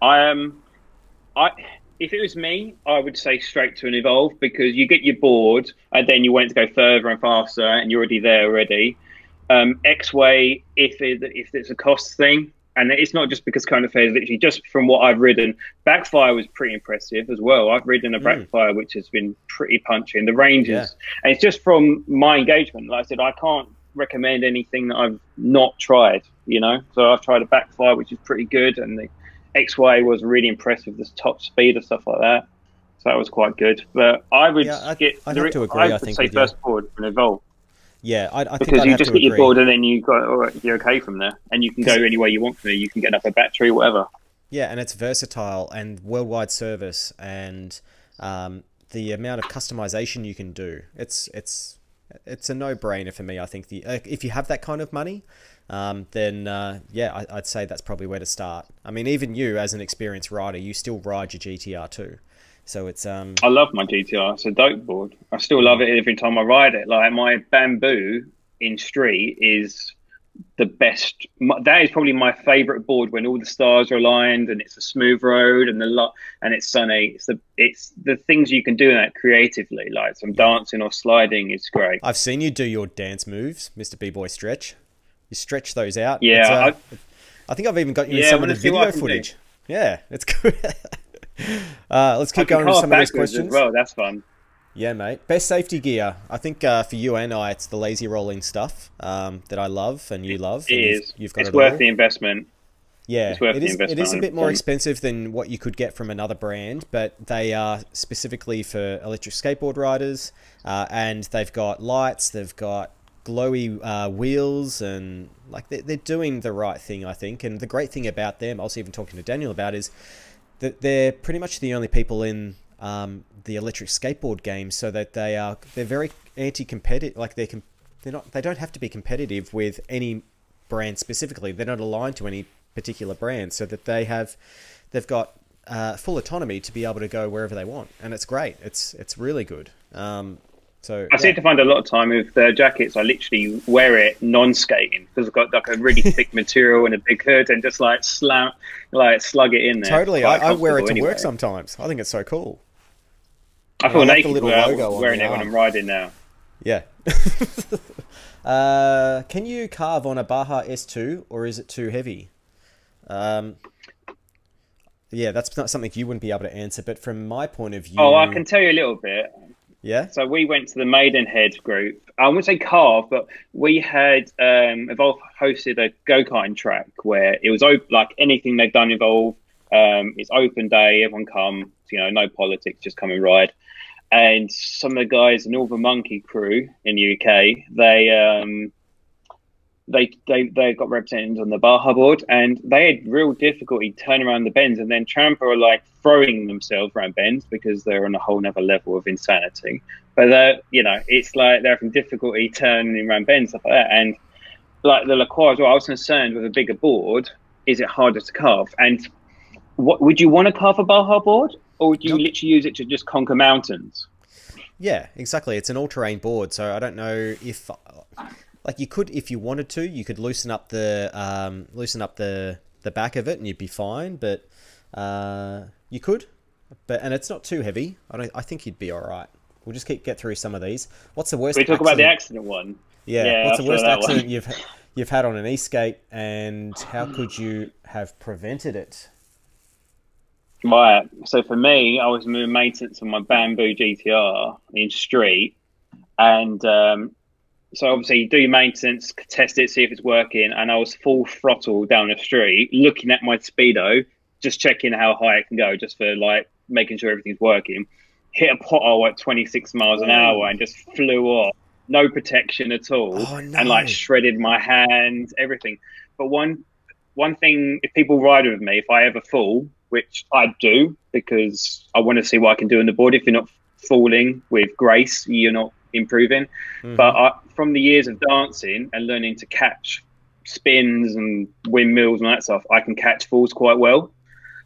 I um, I if it was me, I would say straight to an evolve because you get your board and then you want to go further and faster, and you're already there already. Um, Exway if it, if it's a cost thing, and it's not just because kind of fair. Literally, just from what I've ridden, backfire was pretty impressive as well. I've ridden a Mm. backfire which has been pretty punchy, and the ranges, Yeah. and it's just from my engagement. Like I said, I can't recommend anything that I've not tried. You know, so I've tried a backfire which is pretty good, and the Exway was really impressive. This top speed and stuff like that. So that was quite good. But I would Yeah, I'd- get. I'd the- have to agree, I I would think, say you. first board and evolve Yeah, I, I think because you just get your board and then you got all right, you're okay from there, and you can go any way you want from there. You can get up a battery, whatever. Yeah, and it's versatile and worldwide service, and um, the amount of customization you can do. It's it's it's a no brainer for me. I think the uh, if you have that kind of money, um, then uh, yeah, I, I'd say that's probably where to start. I mean, even you as an experienced rider, you still ride your GTR too, so it's um I love my GTR. It's a dope board. I still love it every time I ride it. Like my bamboo in street is the best. my- That is probably my favorite board when all the stars are aligned and it's a smooth road and the lot and it's sunny. It's the it's the things you can do in that creatively, like some dancing or sliding is great. I've seen you do your dance moves, Mister B Boy Stretch. You stretch those out. Yeah, uh, I- I think I've even got you in Yeah, some of the see what I video do. footage. Yeah, it's good. uh, let's keep going with carve some of those backwards questions. well. That's fun. Yeah, mate. Best safety gear. I think uh, for you and I, it's the lazy rolling stuff um, that I love and you love. It and you've- You've, got it's it worth all. the investment. Yeah, it's worth it the is. Investment, is a bit more expensive than what you could get from another brand, but they are specifically for electric skateboard riders, uh, and they've got lights, they've got glowy uh, wheels, and like they're, they're doing the right thing, I think. And the great thing about them, I was even talking to Daniel about, is that they're pretty much the only people in um, the electric skateboard game, so that they are they're very anti-competitive. Like they're com- they're not they don't have to be competitive with any brand specifically. They're not aligned to any particular brand, so that they have they've got uh, full autonomy to be able to go wherever they want, and it's great. It's it's really good. Um, so I seem to find a lot of time with the jackets. I literally wear it non-skating because I've got like a really thick material and a big hood, and just like slam, like slug it in there. totally, I, I wear it to comfortable work sometimes. I think it's so cool. I I feel like the naked little logo wearing it when. I'm riding now. Yeah. uh, can you carve on a Baja S2 or is it too heavy? Um, yeah, that's not something you wouldn't be able to answer, but from my point of view. Oh, I can tell you a little bit. Yeah? So we went to the Maidenhead group. I wouldn't say carve, but we had um, Evolve hosted a go karting track where it was op- like anything they've done Evolve. Um, it's open day, everyone come, you know, no politics, just come and ride. And some of the guys, the Northern Monkey crew in the UK, they um, they they they got represented on the Baja board, and they had real difficulty turning around the bends. And then Trampa are like throwing themselves around bends because they're on a whole nother level of insanity. But they're, you know, it's like they're having difficulty turning around bends stuff like that. And like the LaCroix as well, I was concerned with a bigger board. Is it harder to carve? And what would you want to carve a Baja board, or would you literally use it to just conquer mountains? Yeah, exactly. It's an all-terrain board, so I don't know if, like, you could if you wanted to, you could loosen up the um, loosen up the the back of it, and you'd be fine. But uh, you could, but and it's not too heavy. I don't. I think you'd be all right. We'll just keep get through some of these. What's the worst? We talk about the accident- accident one. Yeah. Yeah, What's the worst that one. accident you've you've had on an e-skate, and how could you have prevented it? Right. So for me, I was doing maintenance on my bamboo GTR in street, and um, so obviously you do your maintenance, test it, see if it's working, and I was full throttle down the street, looking at my speedo, just checking how high it can go, just for like making sure everything's working. Hit a pothole at 26 miles an hour and just flew off. No protection at all, Oh, no. and like shredded my hands, everything. But one one thing, if people ride with me, if I ever fall, which I do because I want to see what I can do on the board. If you're not falling with grace, you're not improving. Mhm. But I, from the years of dancing and learning to catch spins and windmills and that stuff, I can catch falls quite well.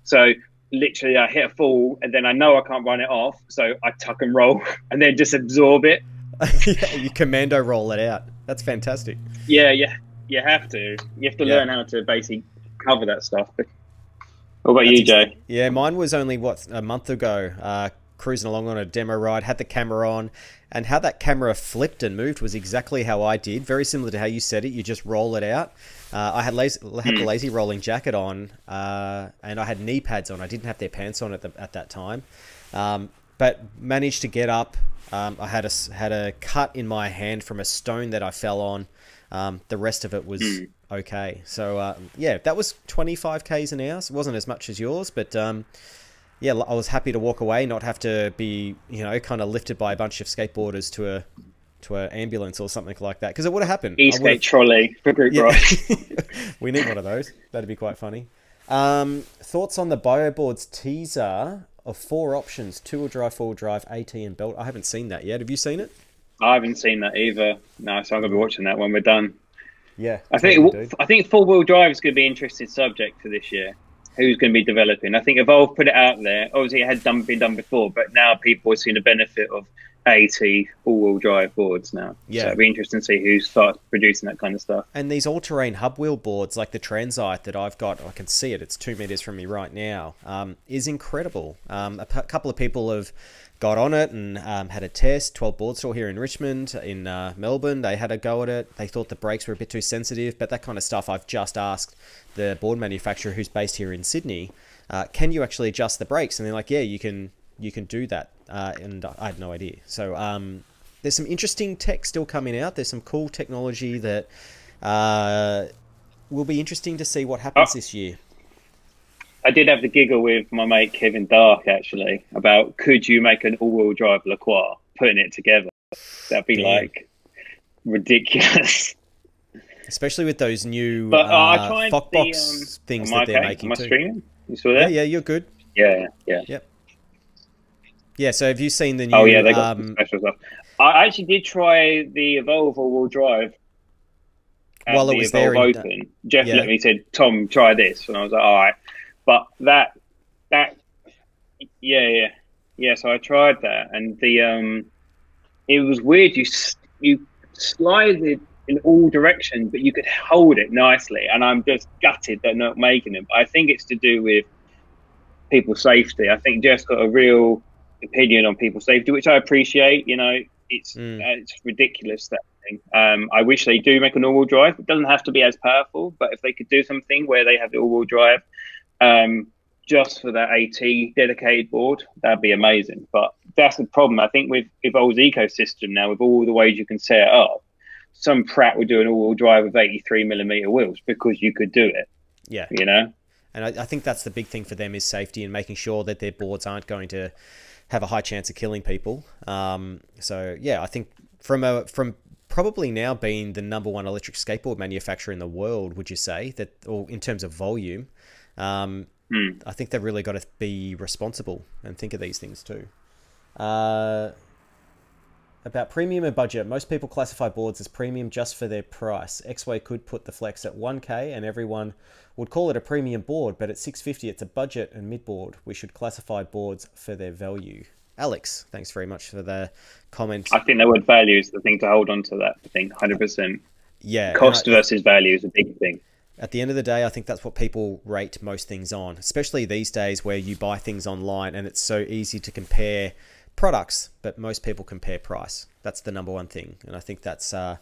So literally, I hit a fall and then I know I can't run it off, so I tuck and roll and then just absorb it. yeah, you commando roll it out. That's fantastic. Yeah, yeah, you have to. You have to Yeah. learn how to basically cover that stuff. What about That's you, Jay? Yeah, mine was only what a month ago. Uh, cruising along on a demo ride, had the camera on, and how that camera flipped and moved was exactly how I did. Very similar to how you said it. You just roll it out. Uh, I had lazy, had the lazy rolling jacket on, uh, and I had knee pads on. I didn't have their pants on at the, at that time, um, but managed to get up. Um, I had a had a cut in my hand from a stone that I fell on. Um, the rest of it was okay. So uh, yeah, that was 25 k's an hour. So it wasn't as much as yours, but um, yeah, I was happy to walk away, not have to be, you know, kind of lifted by a bunch of skateboarders to a to an ambulance or something like that because it would have happened. E-skate trolley for group yeah. ride. we need one of those. That'd be quite funny. Um, thoughts on the BioBoards teaser of four options: two-wheel drive, four-wheel drive, AT, and belt. I haven't seen that yet. Have you seen it? I haven't seen that either. No, so I'm gonna be watching that when we're done. Yeah, I think totally, I think four-wheel drive is going to be an interesting subject for this year. Who's going to be developing? I think Evolve put it out there. Obviously, it had done been done before, but now people are seeing the benefit of AT all-wheel drive boards now. Yeah, so it'd be interesting to see who starts producing that kind of stuff. And these all-terrain hub wheel boards, like the Transite that I've got, I can see it. It's two meters from me right now. Um, is incredible. Um, a p- couple of people have got on it and um, had a test. 12 Board Store here in Richmond, in uh, Melbourne, they had a go at it. They thought the brakes were a bit too sensitive, but that kind of stuff I've just asked the board manufacturer who's based here in Sydney. Uh, can you actually adjust the brakes? And they're like, yeah, you can you can do that. Uh, and I had no idea. So um, there's some interesting tech still coming out. There's some cool technology that uh, will be interesting to see what happens oh. this year. I did have the giggle with my mate Kevin Dark actually about could you make an all-wheel drive LaCroix, putting it together. That'd be like ridiculous. Especially with those new but, uh, uh, Focbox the, um, things that they're okay? making am I too. Streaming? You saw that? Yeah, yeah, you're good. Yeah, yeah. Yep. Yeah, so have you seen the new? Oh yeah, they got um, special stuff. I actually did try the Evolve all-wheel drive. While it was the there, open, Jeff yeah. let me said, "Tom, try this," and I was like, "All right." But that that yeah yeah yeah. So I tried that, and the um, it was weird. You you slide it in all directions, but you could hold it nicely. And I'm just gutted that not making it. But I think it's to do with people's safety. I think Jeff's got a real opinion on people's safety, which I appreciate. You know, it's mm. uh, it's ridiculous that thing. Um, I wish they do make an all-wheel drive. It doesn't have to be as powerful, but if they could do something where they have the all-wheel drive, um, just for that AT dedicated board, that'd be amazing. But that's the problem. I think with Evolve's ecosystem now, with all the ways you can set it up, some Pratt would do an all-wheel drive with 83 millimeter wheels because you could do it. Yeah, you know. And I, I think that's the big thing for them is safety and making sure that their boards aren't going to have a high chance of killing people. Um, so yeah, I think from a from probably now being the number one electric skateboard manufacturer in the world, would you say that, or in terms of volume, um, mm. I think they've really got to be responsible and think of these things too. Uh, about premium and budget, most people classify boards as premium just for their price. Exway could put the Flex at 1K and everyone would call it a premium board, but at 650 it's a budget and mid-board. We should classify boards for their value. Alex, thanks very much for the comment. I think the word value is the thing to hold on to that. I think 100%. Yeah. Cost I, versus value is a big thing. At the end of the day, I think that's what people rate most things on, especially these days where you buy things online and it's so easy to compare products, but most people compare price. That's the number one thing. And I think that's uh,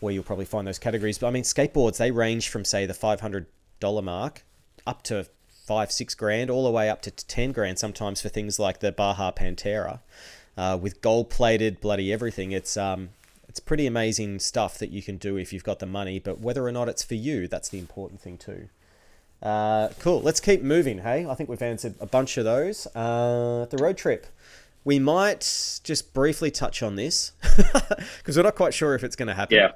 where you'll probably find those categories. But I mean, skateboards, they range from, say, the $500 mark up to five, six grand, all the way up to 10 grand sometimes for things like the Baja Pantera. Uh, with gold plated bloody everything, it's um, it's pretty amazing stuff that you can do if you've got the money. But whether or not it's for you, that's the important thing too. Uh, cool. Let's keep moving. Hey, I think we've answered a bunch of those. Uh, the road trip. We might just briefly touch on this because we're not quite sure if it's going to happen. Yeah.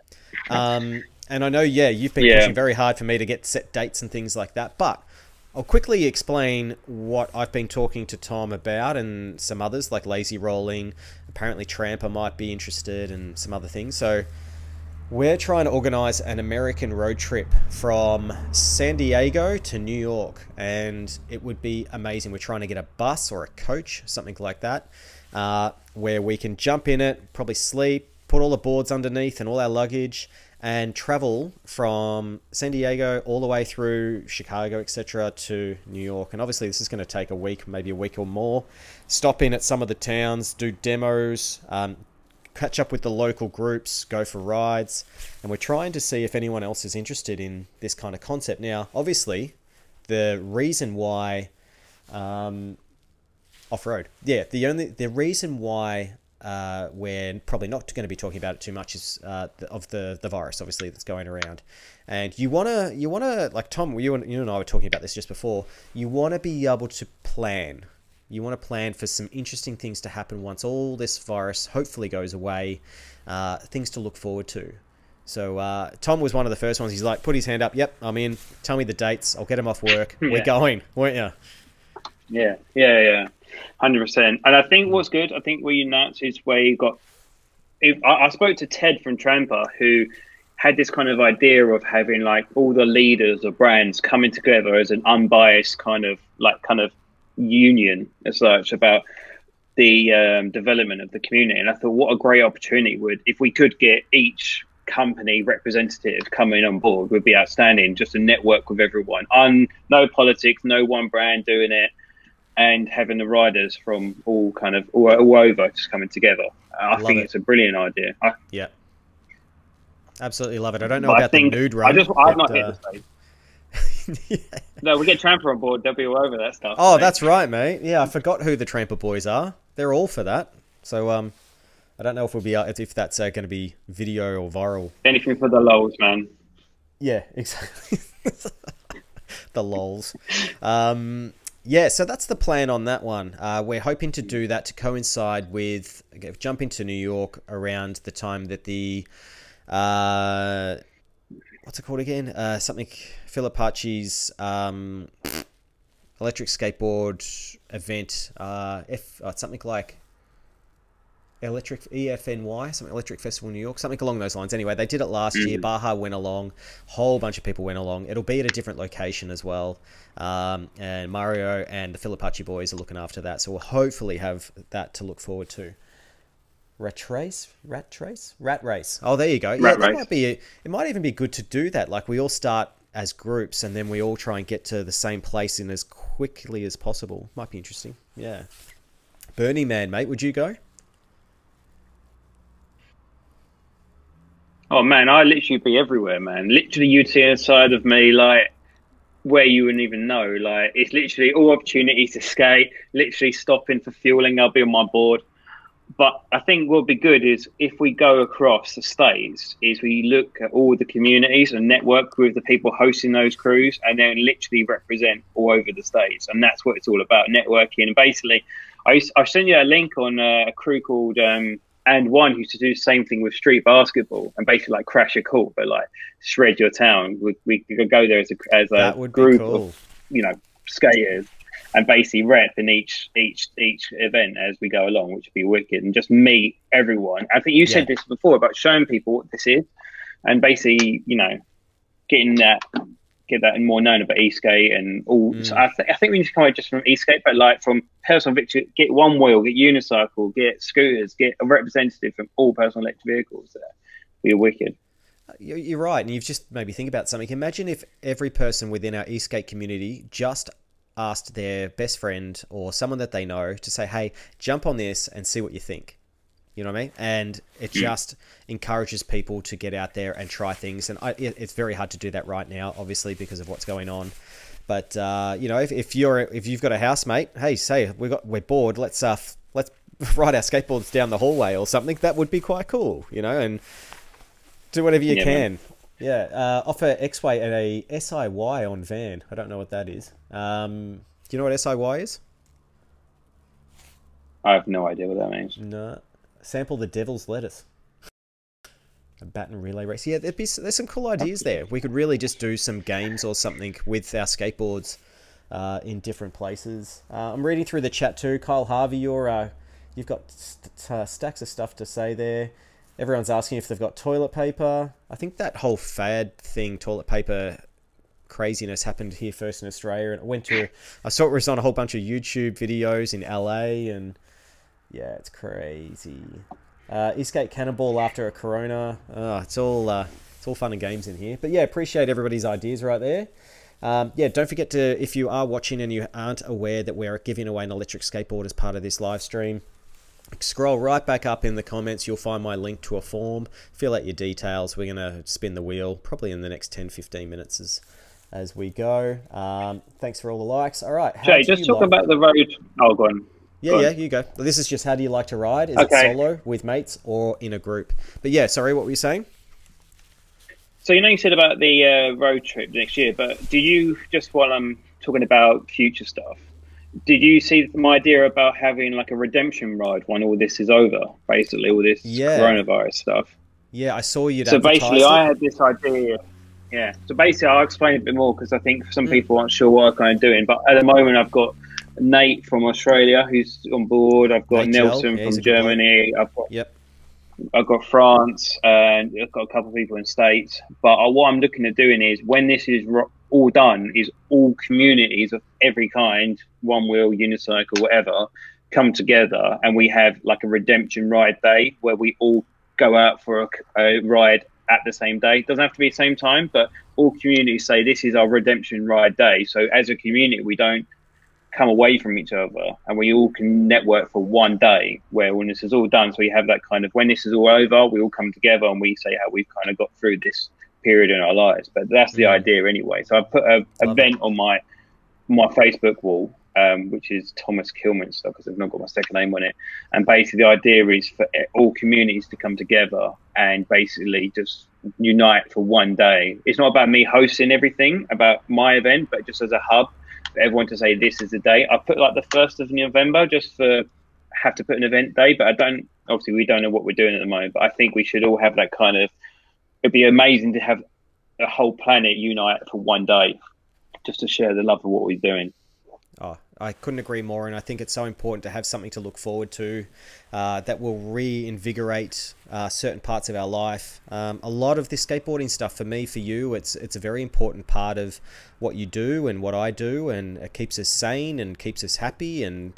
Um, and I know, yeah, you've been yeah. pushing very hard for me to get set dates and things like that. But I'll quickly explain what I've been talking to Tom about and some others like Lazy Rolling. Apparently, Trampa might be interested and some other things. So, we're trying to organize an American road trip from San Diego to New York, and it would be amazing. We're trying to get a bus or a coach, something like that, uh, where we can jump in it, probably sleep, put all the boards underneath and all our luggage, and travel from San Diego all the way through Chicago, etc., to New York. And obviously, this is going to take a week, maybe a week or more. Stop in at some of the towns, do demos, um, catch up with the local groups, go for rides, and we're trying to see if anyone else is interested in this kind of concept. Now, obviously, the reason why um, off road, yeah, the only the reason why uh, we're probably not going to be talking about it too much is uh, of the the virus, obviously that's going around, and you wanna you wanna like Tom, you and you and I were talking about this just before. You want to be able to plan You want to plan for some interesting things to happen once all this virus hopefully goes away. Uh, things to look forward to. So uh, Tom was one of the first ones. He's like, put his hand up. Yep, I'm in. Tell me the dates. I'll get him off work. We're going, weren't you? Yeah, yeah, yeah, hundred percent. And I think what's good, I think where you announced is where you got. If, I, I spoke to Ted from Trampa, who had this kind of idea of having like all the leaders of brands coming together as an unbiased kind of like kind of union as such about the um, development of the community. And I thought, what a great opportunity would if we could get each company representative coming on board would be outstanding. Just to network with everyone, on no politics, no one brand doing it, and having the riders from all kind of all, all over just coming together. I Love think it. it's a brilliant idea. I, Yeah. Absolutely love it. I don't know but about the nude run. I just I've but, not hit uh, the stage. No, we get Trampa on board. They'll be all over that stuff. Oh, mate. that's right, mate. Yeah, I forgot who the Trampa Boys are. They're all for that. So um, I don't know if we'll be uh, if that's uh, going to be video or viral. anything for the lols, man. Yeah, exactly. the lols. Um, yeah, so that's the plan on that one. Uh, we're hoping to do that to coincide with okay, jump into New York around the time that the uh, what's it called again? Uh, something Philip Archie's um, electric skateboard event. Uh, F, uh, something like Electric EFNY, something Electric Festival New York, something along those lines. Anyway, they did it last year. Baja went along, whole bunch of people went along. It'll be at a different location as well. Um, and Mario and the Philippachi boys are looking after that, so we'll hopefully have that to look forward to. Rat race, rat race, rat race. Oh, there you go. yeah, Rat that race. might be. It might even be good to do that. Like we all start as groups, and then we all try and get to the same place in as quickly as possible. Might be interesting. Yeah. Burning Man, mate, would you go? Oh man, I literally be everywhere, man. Literally, you'd see a side of me like where you wouldn't even know. Like it's literally all opportunities to skate. Literally stopping for fueling. I'll be on my board. But I think what would be good is if we go across the states, is we look at all the communities and network with the people hosting those crews, and then literally represent all over the states. And that's what it's all about, networking. And basically, I I sent you a link on uh, a crew called um, and one who used to do the same thing with street basketball and basically like crash a court, but like shred your town. We, we could go there as a as a That would be group cool. of you know skaters and basically rep in each each each event as we go along, which would be wicked, and just meet everyone. I think you said Yeah. this before about showing people what this is, and basically you know getting that get that more known about e-skate and all. Mm. So I, th- I think we need to come away just from e-skate, but like from personal victory, get one wheel, get unicycle, get scooters, get a representative from all personal electric vehicles. There, be wicked. You're you're right, and you've just made me think about something. Imagine if every person within our e-skate community just asked their best friend or someone that they know to say, "Hey, jump on this and see what you think." You know what I mean? And it just encourages people to get out there and try things. And I, it, it's very hard to do that right now, obviously, because of what's going on. But uh, you know, if, if you're if you've got a housemate, hey, say we got we're bored, let's uh let's ride our skateboards down the hallway or something. That would be quite cool, you know, and do whatever you Yeah, can. man. Yeah, uh, offer Exway at a SIY on van. I don't know what that is. Um, do you know what SIY is? I have no idea what that means. No. Sample the devil's lettuce. A baton relay race. Yeah, there'd be there's some cool ideas there. We could really just do some games or something with our skateboards uh, in different places. Uh, I'm reading through the chat too. Kyle Harvey, you're uh, you've got st- uh, stacks of stuff to say there. Everyone's asking if they've got toilet paper. I think that whole fad thing, toilet paper craziness happened here first in Australia, and it went to. I saw it was on a whole bunch of YouTube videos in LA, and yeah, it's crazy. Uh, e-skate Cannonball after a Corona. Oh, it's all uh, it's all fun and games in here. But yeah, appreciate everybody's ideas right there. Um, yeah, don't forget to if you are watching and you aren't aware that we're giving away an electric skateboard as part of this live stream. Scroll right back up in the comments. You'll find my link to a form. Fill out your details. We're going to spin the wheel probably in the next 10 15 minutes as, as we go. Um, thanks for all the likes. All right. Jay, just you talk like- about the road. Oh, go on. yeah, Go on. yeah, you go. This is just how do you like to ride? Is Okay. it solo with mates or in a group? But yeah, sorry, what were you saying? So you know you said about the uh, road trip next year, but do you just while I'm talking about future stuff, did you see my idea about having like a redemption ride when all this is over? Basically, all this Yeah. coronavirus stuff. Yeah, I saw you. So basically, I had this idea. Yeah. So basically, I'll explain a bit more because I think some Mm. people aren't sure what I'm kind of doing. But at the moment, I've got Nate from Australia who's on board. I've got Gell, Nelson yeah, from a good bloke. Germany. I've got Yep. I've got France and I've got a couple of people in States. But uh, what I'm looking at doing is when this is all done, is all communities of every kind, one wheel, unicycle, whatever, come together and we have like a redemption ride day where we all go out for a, a ride at the same day. It doesn't have to be the same time, but all communities say this is our redemption ride day. So as a community, we don't come away from each other and we all can network for one day where when this is all done so we have that kind of when this is all over we all come together and we say how we've kind of got through this period in our lives but that's the idea anyway so i put a event on my my facebook wall um, which is thomas kilminster because i've not got my second name on it and basically the idea is for all communities to come together and basically just unite for one day it's not about me hosting everything about my event but just as a hub for everyone to say this is the day. I put like the first of November just for have to put an event day, but I don't. Obviously, we don't know what we're doing at the moment. But I think we should all have that kind of. It'd be amazing to have a whole planet unite for one day, just to share the love of what we're doing. Oh, I couldn't agree more, and I think it's so important to have something to look forward to uh, that will reinvigorate uh, certain parts of our life. Um, a lot of this skateboarding stuff for me, for you, it's it's a very important part of what you do and what I do, and it keeps us sane and keeps us happy and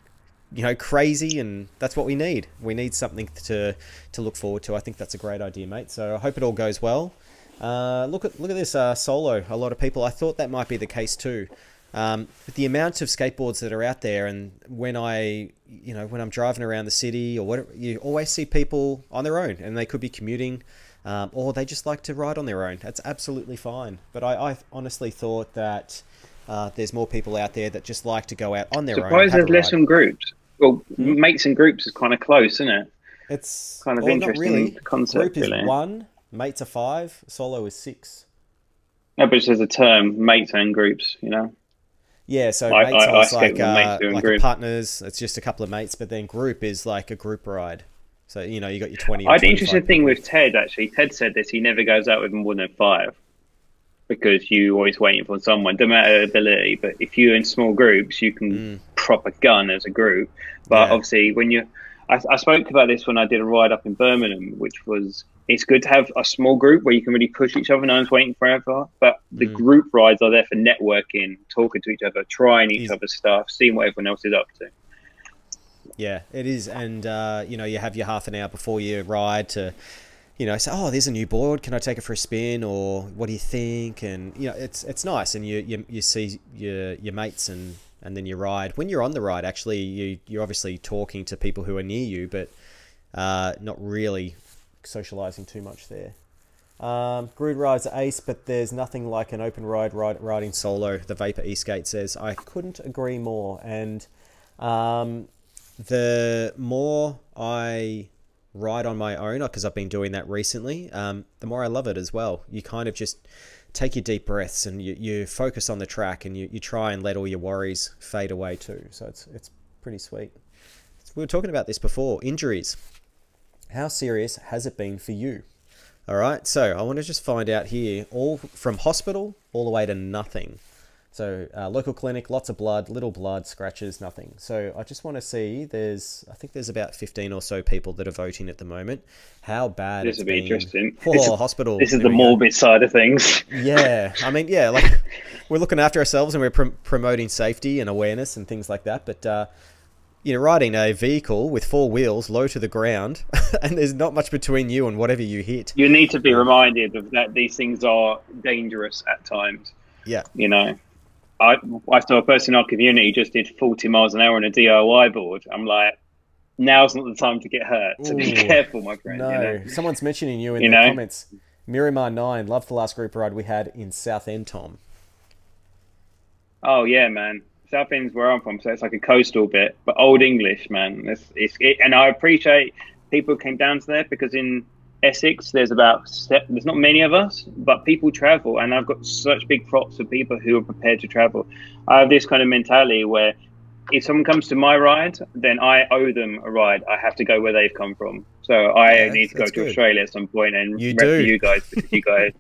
you know crazy, and that's what we need. We need something to to look forward to. I think that's a great idea, mate. So I hope it all goes well. Uh, look at look at this uh, solo. A lot of people. I thought that might be the case too. Um, but the amount of skateboards that are out there, and when I, you know, when I'm driving around the city or whatever, you always see people on their own, and they could be commuting, um, or they just like to ride on their own. That's absolutely fine. But I, I honestly thought that uh, there's more people out there that just like to go out on their own. Suppose there's less in groups. Well, Hmm? mates and groups is kind of close, isn't it? It's kind of well, interesting really. concept, Group is really. one, mates are five, solo is six. No, but it's just a term, mates and groups. You know. Yeah, so I- mates I- I like uh, mates like partners. It's just a couple of mates, but then group is like a group ride. So you know you got your twenty. I had an 25 interesting thing with Ted actually. Ted said this: he never goes out with more than five because you're always waiting for someone, no matter ability. But if you're in small groups, you can proper gun as a group. But. Yeah. obviously, when you, I, I spoke about this when I did a ride up in Birmingham, which was it's good to have a small group where you can really push each other. No one's waiting forever. But the Mm. group rides are there for networking, talking to each other, trying each Is- other's stuff, seeing what everyone else is up to. Yeah, it is, and uh, you know you have your half an hour before you ride to, you know, say, oh, there's a new board. Can I take it for a spin? Or what do you think? And you know, it's it's nice, and you you, you see your your mates and and then you ride. When you're on the ride, actually, you you're obviously talking to people who are near you, but uh, not really socializing too much there. Um, Grid rides ace, but there's nothing like an open ride, ride riding solo. The Vapor E-Skate says I couldn't agree more, and um, the more I ride on my own, because I've been doing that recently, um, the more I love it as well. You kind of just take your deep breaths and you, you focus on the track and you, you try and let all your worries fade away too. So it's it's pretty sweet. We were talking about this before. Injuries. How serious has it been for you? All right, so I want to just find out here, all from hospital all the way to nothing. So uh, local clinic, lots of blood, little blood, scratches, nothing. So I just want to see. There's, I think there's about 15 or so people that are voting at the moment. How bad This would be interesting. Oh, This is- hospital. This is the morbid side of things. Yeah, I mean, yeah, like we're looking after ourselves and we're prom- promoting safety and awareness and things like that. But uh, you know, riding a vehicle with four wheels low to the ground, and there's not much between you and whatever you hit. You need to be reminded of that these things are dangerous at times. Yeah, You know, I I saw a person in our community just did 40 miles an hour on a DIY board. I'm like, now's not the time to get hurt. So be careful, my friend. no, You know? someone's mentioning you in You the know? comments. Miramar Nine, love the last group ride we had in South End, Tom. Oh yeah, man. South End's where I'm from, so it's like a coastal bit, but old English, man. It's, it's it, and I appreciate people came down to there because in Essex there's about there's not many of us, but people travel, and I've got such big props for people who are prepared to travel. I have this kind of mentality where if someone comes to my ride, then I owe them a ride. I have to go where they've come from. So I Yeah, need to go to good. Australia at some point and You do. you guys because you guys.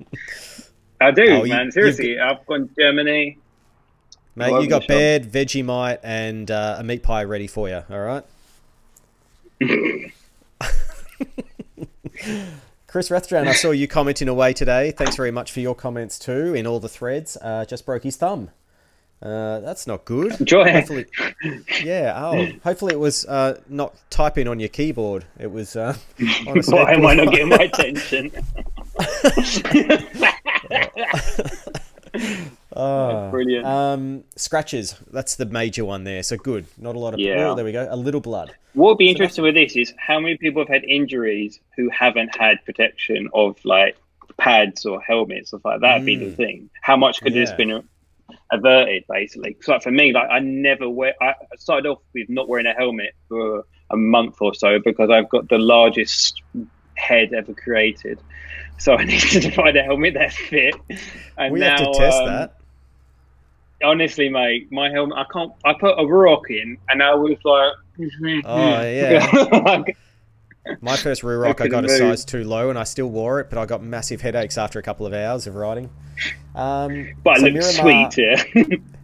I do, Oh, you- man. you've Seriously, I've gone to Germany. Mate, Love you got bed, Vegemite, and uh, a meat pie ready for you. All right. Chris Rathdown, I saw you commenting away today. Thanks very much for your comments too in all the threads. Uh, just broke his thumb. Uh, that's not good. Enjoy. Hopefully, yeah. Oh, hopefully it was uh, not typing on your keyboard. It was uh, on Why am I not getting my attention? Ah. Brilliant. Um, scratches. That's the major one there. So good. Not a lot of. Yeah. Oh, there we go. A little blood. What would be interesting with this is how many people have had injuries who haven't had protection of like pads or helmets, stuff like that. Would be the Mm. thing. How much could this Yeah. been averted, basically? So like for me, like I never wear. I started off with not wearing a helmet for a month or so because I've got the largest head ever created. So I needed to find a helmet that fit. And we now, have to test um, that. Honestly, mate, my helmet, I can't, I put a rock in and I was like, Oh, yeah. My first rear rock, I, got a move. size too low, and I still wore it, but I got massive headaches after a couple of hours of riding. Um, but so it looks Miramar, sweet,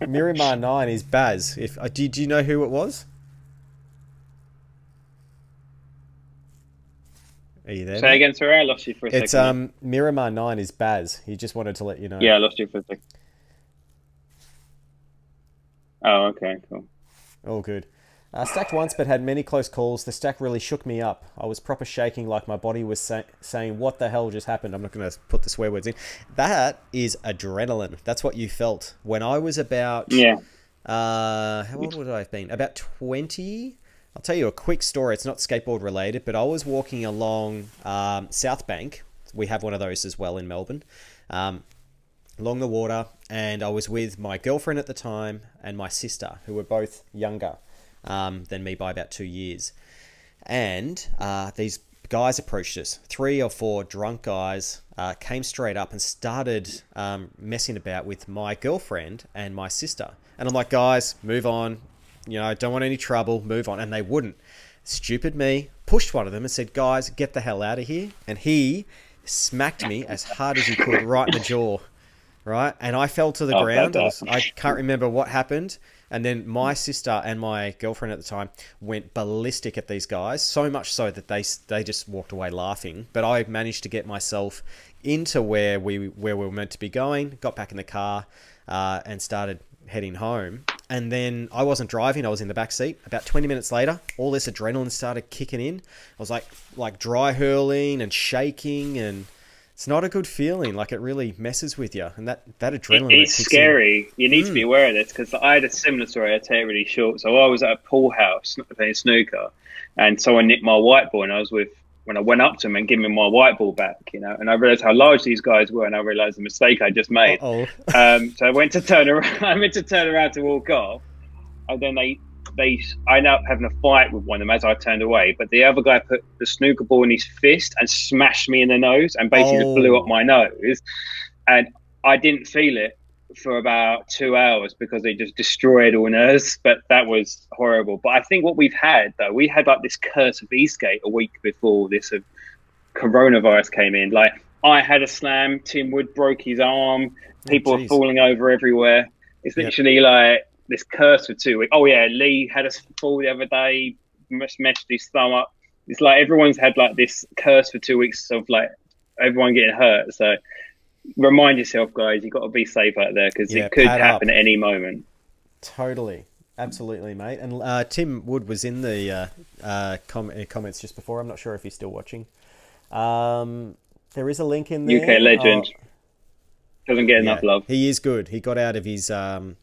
yeah. Miramar Nine is Baz. If uh, do, do you know who it was? Are you there? Say mate? again, sorry, I lost you for a It's second. um Miramar Nine is Baz. He just wanted to let you know. yeah, I lost you for a second. Oh, okay, cool. All good. Uh, stacked once, but had many close calls. The stack really shook me up. I was proper shaking, like my body was sa- saying, "What the hell just happened?" I'm not going to put the swear words in. That is adrenaline. That's what you felt when I was about. Yeah, Uh, how old would I have been? About 20? I'll tell you a quick story. It's not skateboard related, but I was walking along um, South Bank. We have one of those as well in Melbourne. Um, along the water, and I was with my girlfriend at the time and my sister, who were both younger um, than me by about two years. And uh, these guys approached us. Three or four drunk guys uh, came straight up and started um, messing about with my girlfriend and my sister. And I'm like, guys, move on. You know, don't want any trouble. Move on. And they wouldn't. Stupid me pushed one of them and said, guys, get the hell out of here. And he smacked me as hard as he could right in the jaw. Right. And I fell to the Oh, ground. I, was, I can't remember what happened. And then my sister and my girlfriend at the time went ballistic at these guys, so much so that they they just walked away laughing. But I managed to get myself into where we where we were meant to be going. Got back in the car uh, and started heading home. And then I wasn't driving; I was in the back seat. About twenty minutes later, all this adrenaline started kicking in. I was like like dry hurling and shaking and. It's not a good feeling. Like it really messes with you, and that that adrenaline. it's scary. You need to Mm. be aware of this because I had a similar story. I tell you really short. So I was at a pool house playing snooker, and someone nicked my white ball, and I was with when I went up to him and gave him my white ball back, you know, and I realized how large these guys were, and I realized the mistake I just made. Um, so I went to turn around. I went to turn around to walk off, and then they they I ended up having a fight with one of them as I turned away. But the other guy put the snooker ball in his fist and smashed me in the nose, and basically just blew Oh. up my nose. And I didn't feel it for about two hours because they just destroyed all nerves. But that was horrible. But I think what we've had though, we had like this curse of e-skate a week before this of coronavirus came in. Like I had a slam, Tim Wood broke his arm, oh, people Oh, are falling over everywhere. It's Yep. literally like this curse for two weeks. Oh yeah, Lee had a fall the other day, mes- meshed his thumb up. It's like everyone's had like this curse for two weeks of like everyone getting hurt. So remind yourself, guys, you got to be safe out there because Yeah, it could pad up. happen at any moment. Totally. Absolutely, mate. And uh, Tim Wood was in the uh, uh, com- uh, comments just before. I'm not sure if he's still watching. Um, there is a link in there. UK legend Oh, doesn't get enough yeah, love. He is good. He got out of his um,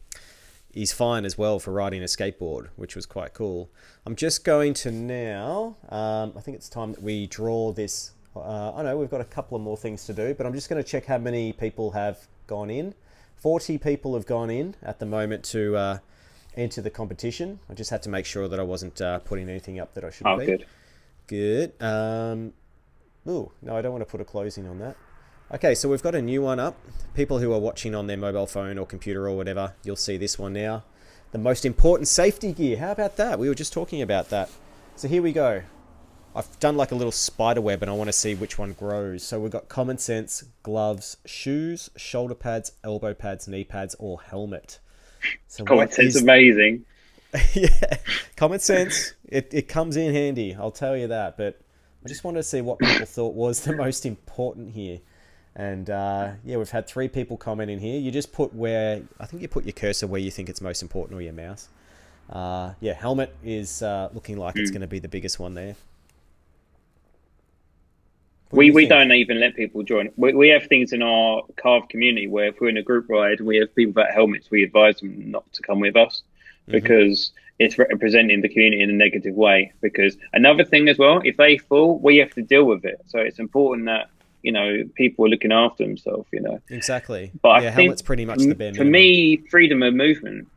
his fine as well for riding a skateboard, which was quite cool. I'm just going to now. Um, I think it's time that we draw this. Uh, I know we've got a couple of more things to do, but I'm just going to check how many people have gone in. Forty people have gone in at the moment to uh, enter the competition. I just had to make sure that I wasn't uh, putting anything up that I shouldn't Oh, be. good. Good. Um, ooh, no, I don't want to put a closing on that. Okay, so we've got a new one up. People who are watching on their mobile phone or computer or whatever, you'll see this one now. the most important safety gear. How about that? We were just talking about that. So here we go. I've done like a little spider web and I want to see which one grows. So we've got common sense, gloves, shoes, shoulder pads, elbow pads, knee pads, or helmet. So common sense is... amazing. yeah, common sense. It, it comes in handy, I'll tell you that. But I just wanted to see what people thought was the most important here. And uh, yeah, we've had three people comment in here. You just put where, I think you put your cursor where you think it's most important or your mouse. Uh, yeah, helmet is uh, looking like mm. it's hmm. going to be the biggest one there. What we, do we don't even let people join. We, we have things in our carve community where if we're in a group ride, and we have people without helmets. We advise them not to come with us mm-hmm. because it's representing the community in a negative way. Because another thing as well, if they fall, we have to deal with it. So it's important that you know people are looking after themselves. You know exactly. But yeah, I think pretty much the bare for me, freedom of movement.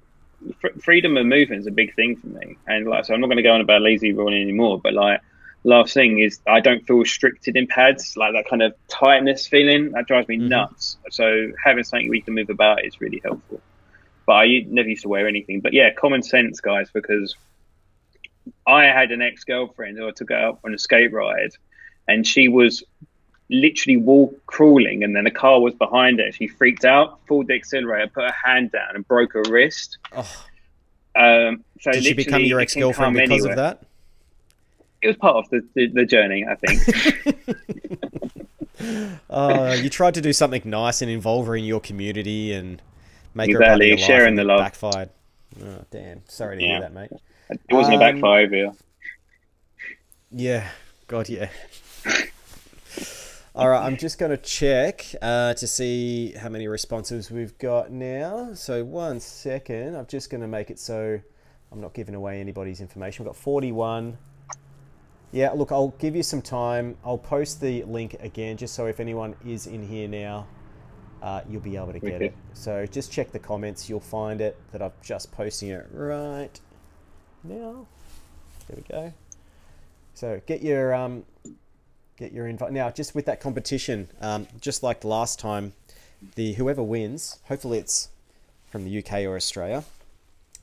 freedom of movement is a big thing for me, and like so, I'm not going to go on about Lazy Rolling anymore. But like, last thing is, I don't feel restricted in pads, like that kind of tightness feeling that drives me mm-hmm. nuts. So having something we can move about is really helpful. But I never used to wear anything. But yeah, common sense, guys, because I had an ex girlfriend who I took out on a skate ride, and she was literally wall crawling, and then a car was behind her. She freaked out, pulled the accelerator, put her hand down, and broke her wrist. Oh. Um, so Did she become your ex girlfriend because anywhere. of that? It was part of the, the, the journey, I think. uh, you tried to do something nice and involve her in your community and make exactly. her sharing the love. Backfired. Oh, damn. Sorry to yeah. hear that, mate. It wasn't um, a backfire, yeah. Yeah. God, yeah. All right, I'm just going to check uh, to see how many responses we've got now. So one second, I'm just going to make it so I'm not giving away anybody's information. We've got 41. Yeah, look, I'll give you some time. I'll post the link again just so if anyone is in here now, uh, you'll be able to get okay. it. So just check the comments. You'll find it that I'm just posting it right now. There we go. So get your um, get your invite now. Just with that competition, um, just like the last time, the whoever wins, hopefully it's from the UK or Australia,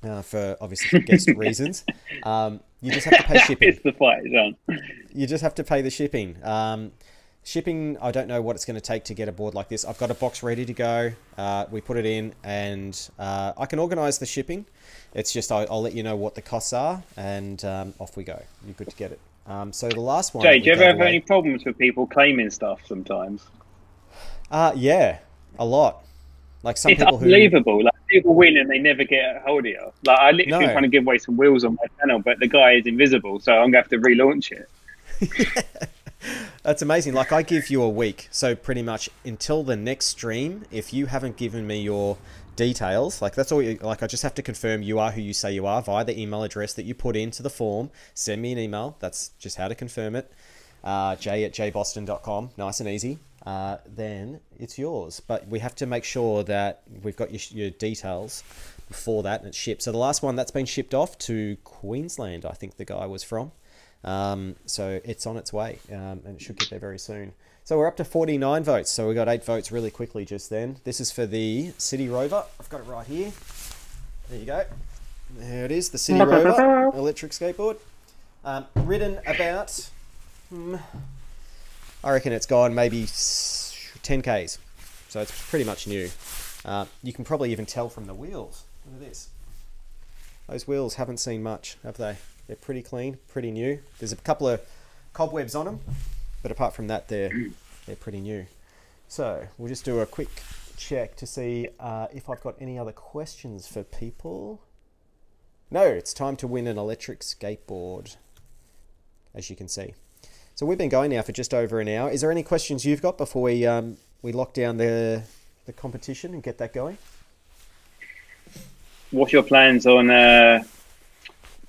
uh, for obviously guest reasons. Um, you just have to pay shipping. it's the fight, John. You just have to pay the shipping. Um, shipping, I don't know what it's going to take to get a board like this. I've got a box ready to go. Uh, we put it in, and uh, I can organise the shipping. It's just I'll, I'll, let you know what the costs are, and um, off we go. You're good to get it. Um, so the last one. Jay, do you ever have away... any problems with people claiming stuff sometimes? Uh, yeah, a lot. Like some it's people unbelievable. Who... Like people win and they never get a hold of you. Like I literally no. trying to give away some wheels on my channel, but the guy is invisible, so I'm gonna have to relaunch it. That's amazing. Like I give you a week, so pretty much until the next stream, if you haven't given me your details, like that's all. You, like I just have to confirm you are who you say you are via the email address that you put into the form. Send me an email. That's just how to confirm it. Uh, j at jboston.com. Nice and easy. Uh, then it's yours. But we have to make sure that we've got your, your details before that and it's shipped. So the last one that's been shipped off to Queensland, I think the guy was from. Um, so it's on its way um, and it should get there very soon. So we're up to 49 votes. So we got eight votes really quickly just then. This is for the City Rover. I've got it right here. There you go. There it is, the City Rover electric skateboard. Um, ridden about, hmm, I reckon it's gone maybe 10Ks. So it's pretty much new. Uh, you can probably even tell from the wheels. Look at this. Those wheels haven't seen much, have they? They're pretty clean, pretty new. There's a couple of cobwebs on them, but apart from that, they're they're pretty new. So we'll just do a quick check to see uh, if I've got any other questions for people. No, it's time to win an electric skateboard, as you can see. So we've been going now for just over an hour. Is there any questions you've got before we um, we lock down the the competition and get that going? What's your plans on uh,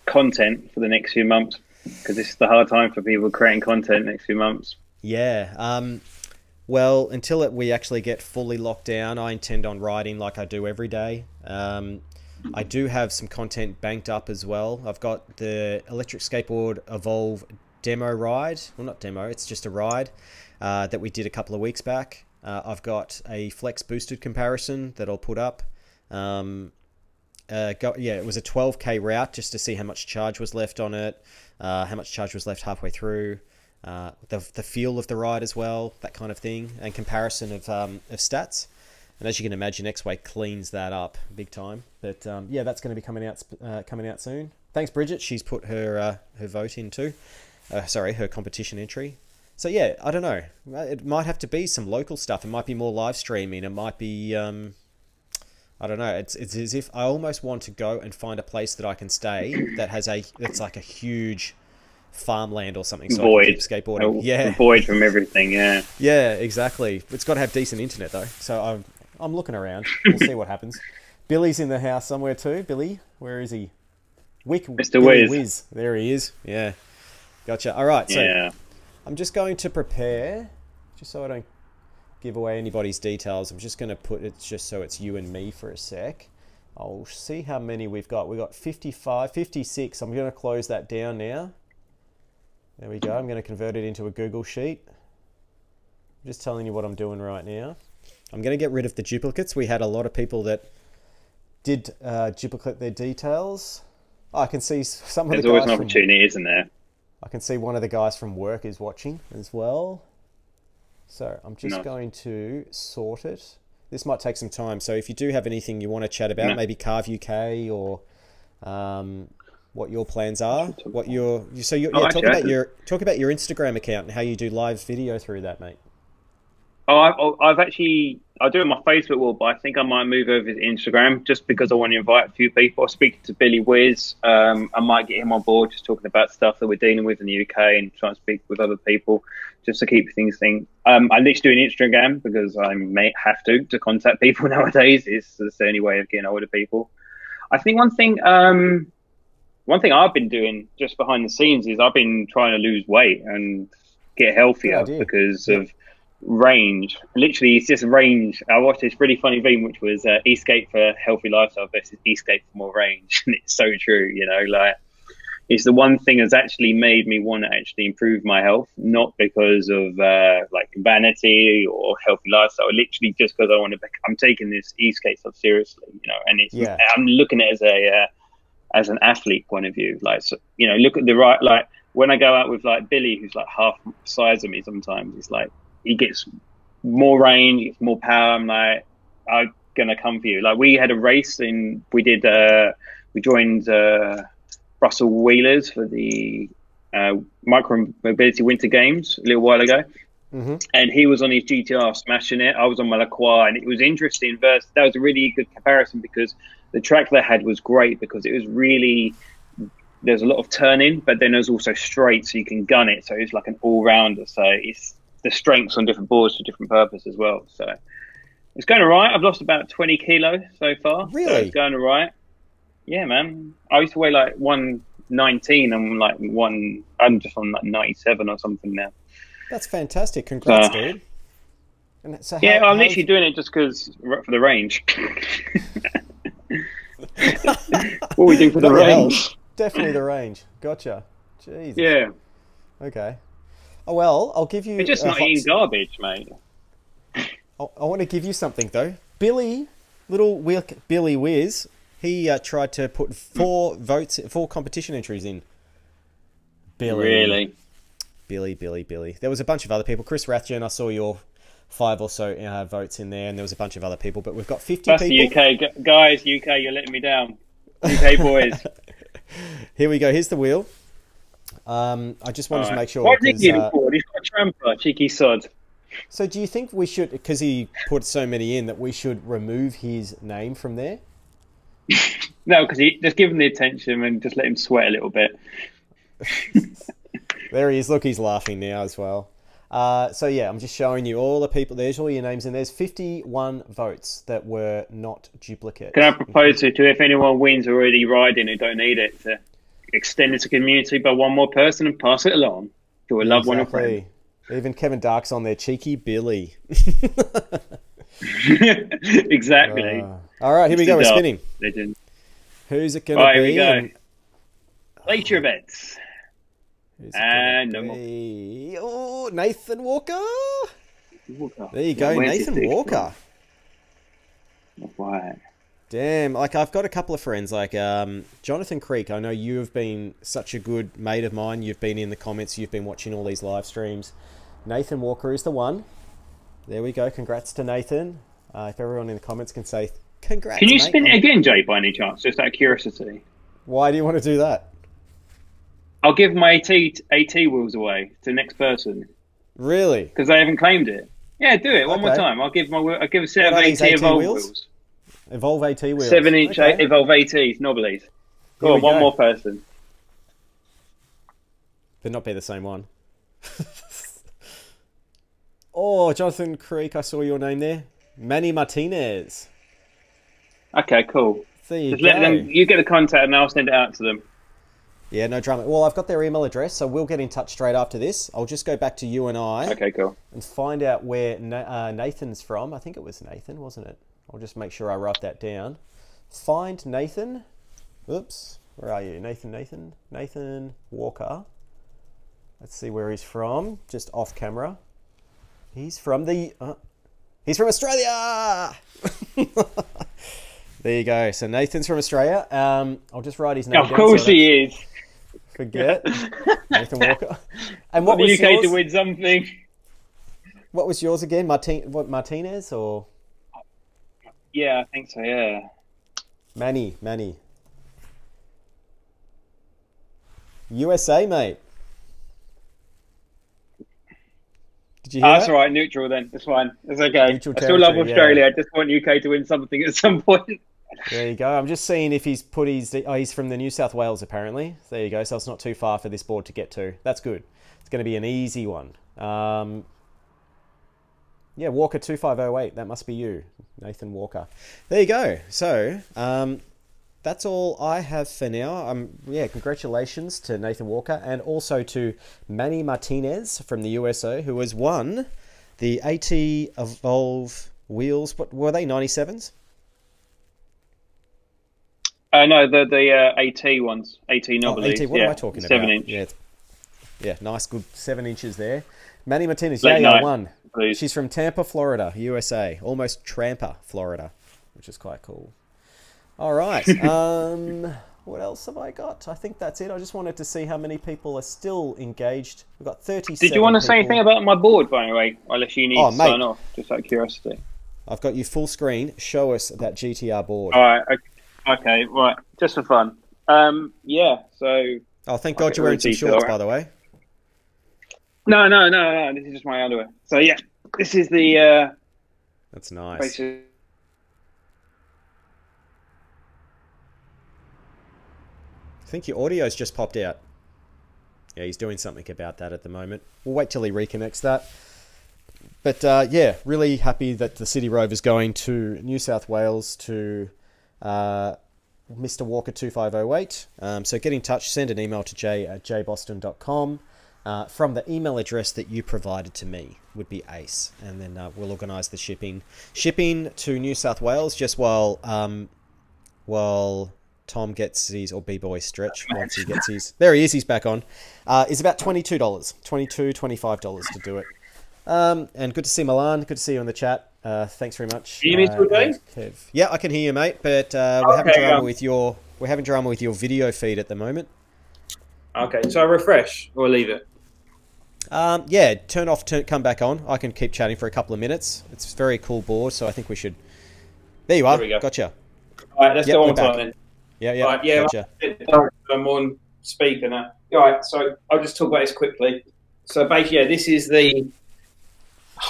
content for the next few months? Because this is the hard time for people creating content next few months. Yeah. Um, well, until it, we actually get fully locked down, I intend on writing like I do every day. Um, I do have some content banked up as well. I've got the electric skateboard Evolve demo ride. Well, not demo, it's just a ride uh, that we did a couple of weeks back. Uh, I've got a flex boosted comparison that I'll put up. Um, uh, go, yeah, it was a 12k route just to see how much charge was left on it, uh, how much charge was left halfway through, uh, the, the feel of the ride as well, that kind of thing, and comparison of, um, of stats. And as you can imagine, Exway cleans that up big time. But um, yeah, that's going to be coming out uh, coming out soon. Thanks, Bridget. She's put her uh, her vote in too. Uh, sorry, her competition entry. So yeah, I don't know. It might have to be some local stuff. It might be more live streaming. It might be um, I don't know. It's it's as if I almost want to go and find a place that I can stay that has a that's like a huge farmland or something. So void skateboarding. A, yeah, void from everything. Yeah. Yeah, exactly. It's got to have decent internet though. So I'm I'm looking around. We'll see what happens. Billy's in the house somewhere too. Billy, where is he? Wick, Mr. Wiz. Wiz. There he is. Yeah. Gotcha. All right. So yeah. I'm just going to prepare, just so I don't give away anybody's details. I'm just going to put it just so it's you and me for a sec. I'll see how many we've got. We've got 55, 56. I'm going to close that down now. There we go. I'm going to convert it into a Google Sheet. I'm just telling you what I'm doing right now. I'm going to get rid of the duplicates. We had a lot of people that did uh, duplicate their details. Oh, I can see some There's of the guys. There's always an opportunity, from, isn't there? I can see one of the guys from work is watching as well. So I'm just no. going to sort it. This might take some time. So if you do have anything you want to chat about, no. maybe Carve UK or um, what your plans are, what your so you, oh, yeah, talk about your talk about your Instagram account and how you do live video through that, mate. Oh, I've, oh, I've actually I do it on my Facebook wall, but I think I might move over to Instagram just because I want to invite a few people. I speak to Billy Wiz. Um, I might get him on board, just talking about stuff that we're dealing with in the UK and try and speak with other people just to keep things thing. Um, I literally do an Instagram because I may have to to contact people nowadays. It's, it's the only way of getting hold of people. I think one thing, um, one thing I've been doing just behind the scenes is I've been trying to lose weight and get healthier because yeah. of range. Literally, it's just range. I watched this really funny thing, which was uh, E-skate for healthy lifestyle versus E-skate for more range, and it's so true. You know, like it's the one thing that's actually made me want to actually improve my health, not because of uh, like vanity or healthy lifestyle. Literally, just because I want to. I'm taking this E-skate stuff seriously, you know, and it's. Yeah. I'm looking at it as a uh, as an athlete point of view, like so, you know, look at the right like when I go out with like Billy, who's like half size of me, sometimes it's like he gets more range, he gets more power. I'm like, I'm gonna come for you. Like we had a race and we did, uh, we joined uh, Russell Wheelers for the uh, Micro Mobility Winter Games a little while ago. Mm-hmm. And he was on his GTR smashing it. I was on my Lacroix, and it was interesting. Versus that was a really good comparison because the track they had was great because it was really there's a lot of turning, but then there's also straight, so you can gun it. So it's like an all rounder. So it's the strengths on different boards for different purpose as well. So it's going all right. I've lost about 20 kilos so far. Really? So it's going all right. Yeah, man. I used to weigh like 119. I'm like one, I'm just on like 97 or something now. That's fantastic. Congrats, so, dude. And so how, yeah, I'm literally doing it just because for the range. what are we doing for the range? Definitely the range. Gotcha. Jeez. Yeah. Okay. Oh well, I'll give you. You're just not eating garbage, mate. I, I want to give you something though. Billy, little wheel Billy Wiz, he uh, tried to put four votes, four competition entries in. Billy, really? Billy, Billy, Billy. There was a bunch of other people. Chris Rathjen, I saw your five or so uh, votes in there, and there was a bunch of other people. But we've got fifty That's people. the UK guys. UK, you're letting me down. UK boys. Here we go. Here's the wheel. Um, I just wanted right. to make sure. What did he uh, for? He's got a Trampa, cheeky sod. So, do you think we should, because he put so many in, that we should remove his name from there? no, because he just give him the attention and just let him sweat a little bit. there he is. Look, he's laughing now as well. Uh, so yeah, I'm just showing you all the people. There's all your names, and there's 51 votes that were not duplicate. Can I propose to, to if anyone wins already riding who don't need it to extend it to community by one more person and pass it along to a loved exactly. one or friend. Even Kevin Dark's on there, cheeky Billy. exactly. Uh, all right, here we go. We're spinning. Legend. Who's it going to be? Here we go. Later events. and no more. Oh, Nathan Walker. Walker. There you go, Nathan Walker. Why? Damn, like I've got a couple of friends, like um, Jonathan Creek. I know you have been such a good mate of mine. You've been in the comments, you've been watching all these live streams. Nathan Walker is the one. There we go. Congrats to Nathan. Uh, if everyone in the comments can say congrats. Can you mate. spin it again, Jay, by any chance? Just out of curiosity. Why do you want to do that? I'll give my AT, AT wheels away to the next person Really? because they haven't claimed it. Yeah, do it one more time. I'll give my I'll give a set What of AT AT wheels? wheels. Evolve AT wheels. Seven inch Okay. Evolve ATs, knobblies. Go on, one go. more person. But not be the same one. oh, Jonathan Creek, I saw your name there. Manny Martinez. Okay, cool. There you Just go. let them. You get the contact, and I'll send it out to them. Yeah, no drama. Well, I've got their email address, so we'll get in touch straight after this. I'll just go back to you and I Okay, cool. and find out where Na- uh, Nathan's from. I think it was Nathan, wasn't it? I'll just make sure I write that down. Find Nathan. Oops. Where are you? Nathan, Nathan, Nathan Walker. Let's see where he's from. Just off camera. He's from the. Uh, he's from Australia! there you go. So Nathan's from Australia. Um, I'll just write his name Of down course so he is. Forget. Nathan Walker. And what the was UK yours? to win something. What was yours again? Martin, what Martinez or Yeah, I think so. Yeah. Manny? Manny. USA, mate. Did you hear Oh, that's that? all right. Neutral then. It's fine. It's okay. I still love territory, yeah. Australia. I just want UK to win something at some point. There you go. I'm just seeing if he's put his. Oh, he's from the New South Wales apparently. There you go. So it's not too far for this board to get to. That's good. It's going to be an easy one. Um, yeah, Walker two five oh eight. That must be you, Nathan Walker. There you go. So um, that's all I have for now. Um, yeah, congratulations to Nathan Walker and also to Manny Martinez from the USA who has won the AT Evolve wheels. What were they? Ninety sevens. Uh, no, the the uh, AT ones, AT Oh, knobblies. AT, what yeah. am I talking about? Seven inch. Yeah, yeah, nice, good seven inches there. Manny Martinez, Late yeah, yeah, night, one. Please. She's from Tampa, Florida, USA, almost Trampa, Florida, which is quite cool. All right, um, what else have I got? I think that's it. I just wanted to see how many people are still engaged. We've got thirty. Did you want to say anything about my board, by the way? Unless you need Oh, to mate. sign off, just out of curiosity. I've got you full screen. Show us that GTR board. All right. Okay, right. Just for fun. Um, yeah. So Oh, thank God you're wearing some rid of detail, shorts, right? by the way. no, no, no, no. This is just my underwear. So yeah, this is the uh, That's nice. I think your audio's just popped out. Yeah, he's doing something about that at the moment. We'll wait till he reconnects that. But uh, yeah, really happy that the City Rover's going to New South Wales to uh, Mr. Walker 2508. Um, so get in touch, send an email to j at jboston.com uh, from the email address that you provided to me would be ace. And then uh, we'll organise the shipping. Shipping to New South Wales just while um, while Tom gets his, or B-Boy stretch, once he gets his, there he is, he's back on, uh, is about $22, $22, $25 to do it. Um, and good to see Milan, good to see you in the chat. Uh, thanks very much. Can you hear me uh. Yeah, I can hear you, mate, but uh, we're having Okay, drama um, with your, we're having drama with your video feed at the moment. Okay, so I refresh or leave it. Um, yeah, turn off, turn, come back on. I can keep chatting for a couple of minutes. It's a very cool board, so I think we should. There you are. There go. Gotcha. All right, let's Yep, go on time then. Yeah, yeah, All right, yeah, gotcha. I'm on speaker now. All right, so I'll just talk about this quickly. So basically, yeah, this is the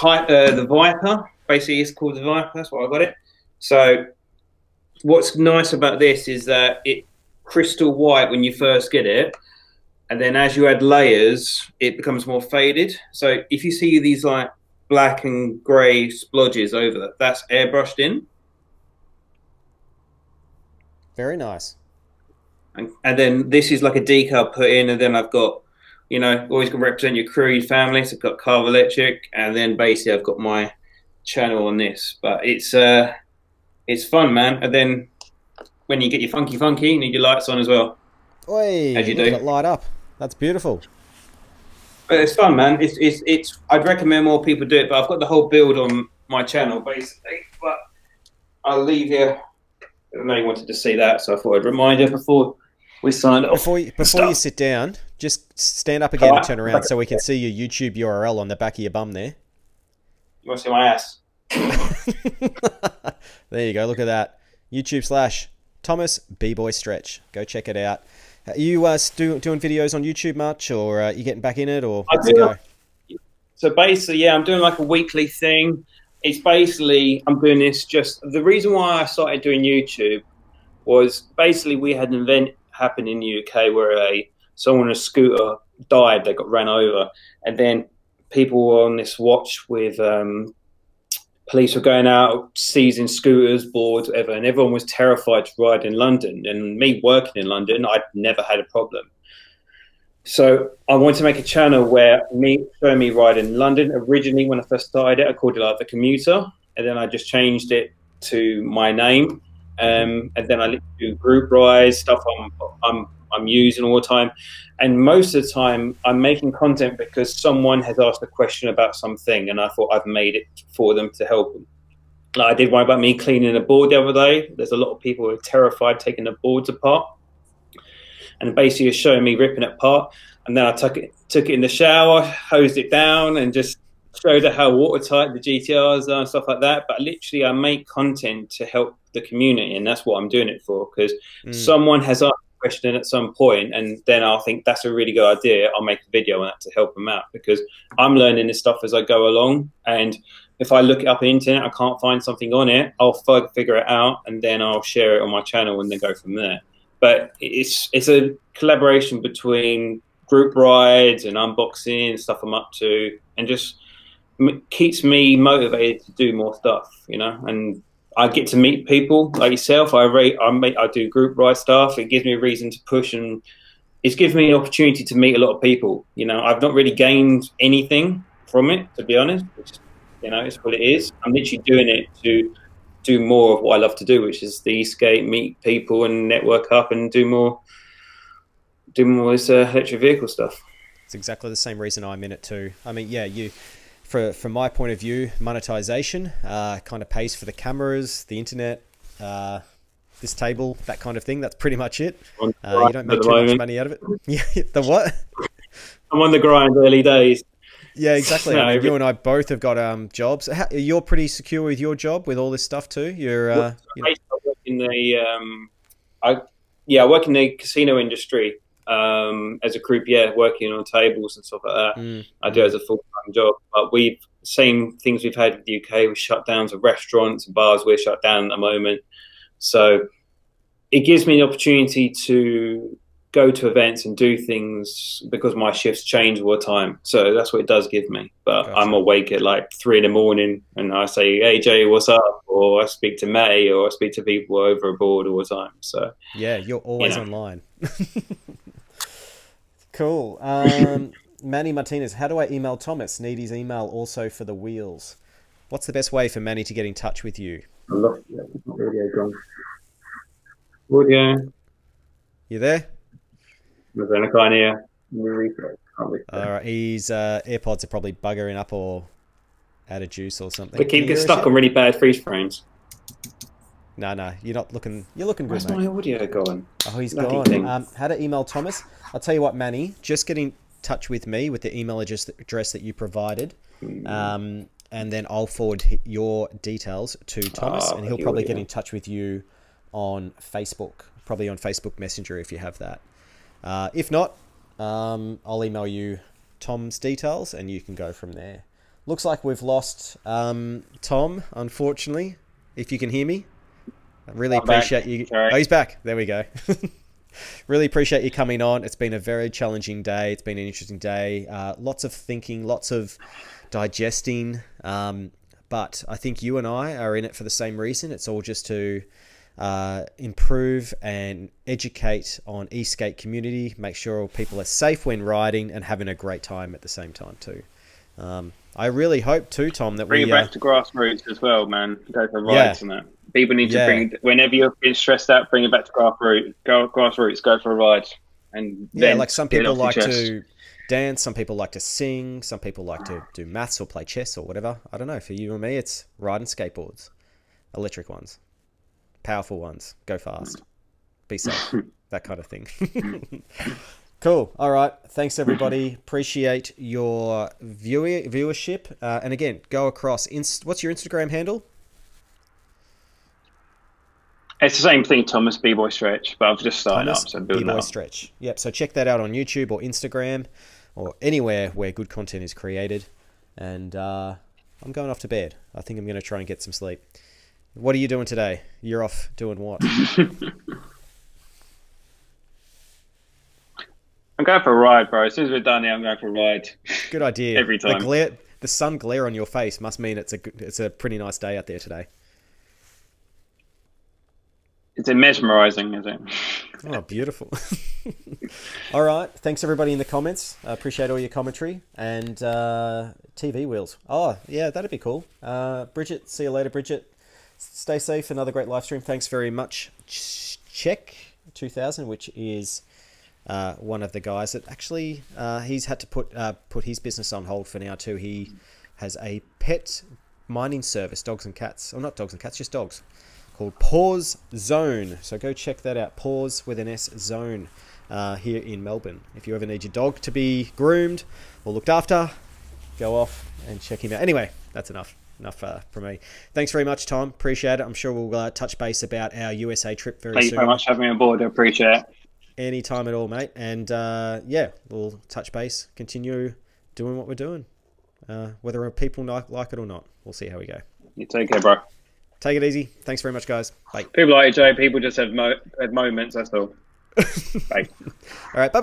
uh, the Viper. Basically, it's called the Viper. That's why I got it. So what's nice about this is that it crystal white when you first get it, and then as you add layers, it becomes more faded. So if you see these like black and grey splodges over that, that's airbrushed in. Very nice. and, and then this is like a decal put in, and then I've got, you know, always got to represent your crew, your family. So I've got Carve Electric, and then basically I've got my channel on this. But it's uh, it's fun, man. And then when you get your funky funky, you need your lights on as well. Oi, As you look do. at it light up. That's beautiful. But it's fun, man. It's it's it's. I'd recommend more people do it, but I've got the whole build on my channel basically. But I'll leave you I know you wanted to see that, so I thought I'd remind you before we signed off. Before you, before you sit down, just stand up again and turn around so we can see your YouTube URL on the back of your bum there. You want to see my ass? there you go. Look at that. YouTube slash Thomas B Boy Stretch. Go check it out. Are you uh, doing videos on YouTube much, or uh, you getting back in it, or how's it go? So basically, yeah, I'm doing like a weekly thing. It's basically I'm doing this just the reason why I started doing YouTube was basically we had an event happen in the UK where a someone on a scooter died, they got ran over, and then people were on this watch with um, police were going out seizing scooters, boards, whatever, and everyone was terrified to ride in London. And me working in London, I'd never had a problem. So I wanted to make a channel where me showing me ride in London. Originally, when I first started it, I called it like the commuter, and then I just changed it to my name, um, and then I do group rides stuff I'm I'm I'm using all the time, and most of the time I'm making content because someone has asked a question about something, and I thought I've made it for them to help them. Like I did one about me cleaning a board the other day. There's a lot of people who are terrified taking the boards apart and basically showing me ripping it apart. And then I took it took it in the shower, hosed it down, and just showed how watertight the GTRs are and stuff like that. But literally, I make content to help the community, and that's what I'm doing it for. Because Mm. someone has asked question at some point, and then I'll think that's a really good idea. I'll make a video on that to help them out because I'm learning this stuff as I go along. And if I look it up on the internet, I can't find something on it, I'll figure it out, and then I'll share it on my channel, and then go from there but it's it's a collaboration between group rides and unboxing and stuff I'm up to, and just keeps me motivated to do more stuff, you know. And I get to meet people like yourself. I rate, I make, I do group ride stuff. It gives me a reason to push, and it's given me an opportunity to meet a lot of people. You know, I've not really gained anything from it, to be honest. Which, you know, it's what it is. I'm literally doing it to do more of what I love to do, which is the e-skate, meet people, and network up, and do more, do more this uh, electric vehicle stuff. It's exactly the same reason I'm in it too. I mean, yeah, you, for from my point of view, monetization uh, kind of pays for the cameras, the internet, uh, this table, that kind of thing. That's pretty much it. Uh, you don't make too much money out of it. Yeah, the what? I'm on the grind early days. Yeah, exactly. No, I mean, you and I both have got um, jobs. How, you're pretty secure with your job with all this stuff too. You're, uh, you know, I work in the um, I yeah, I work in the casino industry um, as a croupier, working on tables and stuff like that. mm, I do as a full time job. But we've same things we've had with the UK with shutdowns of restaurants and bars. We're shut down at the moment, so it gives me the opportunity to go to events and do things because my shifts change all the time. So that's what it does give me. But Gotcha. I'm awake at like three in the morning and I say, "Hey Jay, what's up?" Or I speak to May, or I speak to people over abroad all the time. So yeah, you're always know. online. cool. Um, Manny Martinez, how do I email Thomas? Need his email also for the wheels. What's the best way for Manny to get in touch with you? I audio gone. Audio. You there? I can't hear. Can't? All right. His uh, AirPods are probably buggering up or out of juice or something. We Can keep getting stuck on really bad freeze frames. No, no, you're not looking. You're looking good, Where's my audio going? Oh, he's Lucky gone. thing. Um, how to email Thomas? I'll tell you what, Manny. Just get in touch with me with the email address address that you provided, Hmm. um, and then I'll forward your details to Thomas, Ah, and he'll probably get in touch with you on Facebook, probably on Facebook Messenger if you have that. Uh, if not, um, I'll email you Tom's details, and you can go from there. Looks like we've lost um, Tom, unfortunately. If you can hear me, I really I'm back. appreciate you. Sorry. Oh, he's back. There we go. really appreciate you coming on. It's been a very challenging day. It's been an interesting day. Uh, lots of thinking, lots of digesting. Um, but I think you and I are in it for the same reason. It's all just to uh, improve and educate on e-skate community, make sure people are safe when riding and having a great time at the same time too. Um, I really hope too, Tom, that Bring we it back uh, to grassroots as well, man. Go for Yeah. and that. People need to bring whenever you're being stressed out, bring it back to grassroots. Go grassroots. Go for a ride. And yeah, like some people like to dance, some people like to sing, some people like to do maths or play chess or whatever. I don't know. For you and me, it's riding skateboards, electric ones. powerful ones. Go fast. Be safe. that kind of thing. cool. All right. Thanks, everybody. Appreciate your viewer viewership. Uh, and again, go across. Inst- what's your Instagram handle? It's the same thing, Thomas B Boy Stretch, but I've just started Thomas up, so building B-Boy up. Stretch. Yep. So check that out on YouTube or Instagram or anywhere where good content is created. And uh, I'm going off to bed. I think I'm going to try and get some sleep. What are you doing today? You're off doing what? I'm going for a ride, bro. As soon as we're done here, I'm going for a ride. Good idea. Every time. The glare, the sun glare on your face must mean it's a it's a pretty nice day out there today. Is it mesmerizing? Is it? Oh, beautiful. all right. Thanks, everybody, in the comments. I appreciate all your commentary. And uh, TV wheels. Oh, yeah, that'd be cool. Uh, Bridget, see you later, Bridget. Stay safe. Another great live stream. Thanks very much. Check 2000, which is uh, one of the guys that actually uh, he's had to put uh, put his business on hold for now too. He has a pet mining service, dogs and cats. Oh, not dogs and cats, just dogs called Pause Zone. So go check that out. Pause with an S Zone uh, here in Melbourne. If you ever need your dog to be groomed or looked after, go off and check him out. Anyway, that's enough. Enough uh, from me. Thanks very much, Tom. Appreciate it. I'm sure we'll uh, touch base about our USA trip very soon. Thank you very much for having me on board. I appreciate it. Anytime at all, mate. And uh, yeah, we'll touch base, continue doing what we're doing. Uh, whether people like, like it or not, we'll see how we go. You take care, bro. Take it easy. Thanks very much, guys. Bye. People like Jay, people just have, mo- have moments, that's all. Bye. All right. Bye.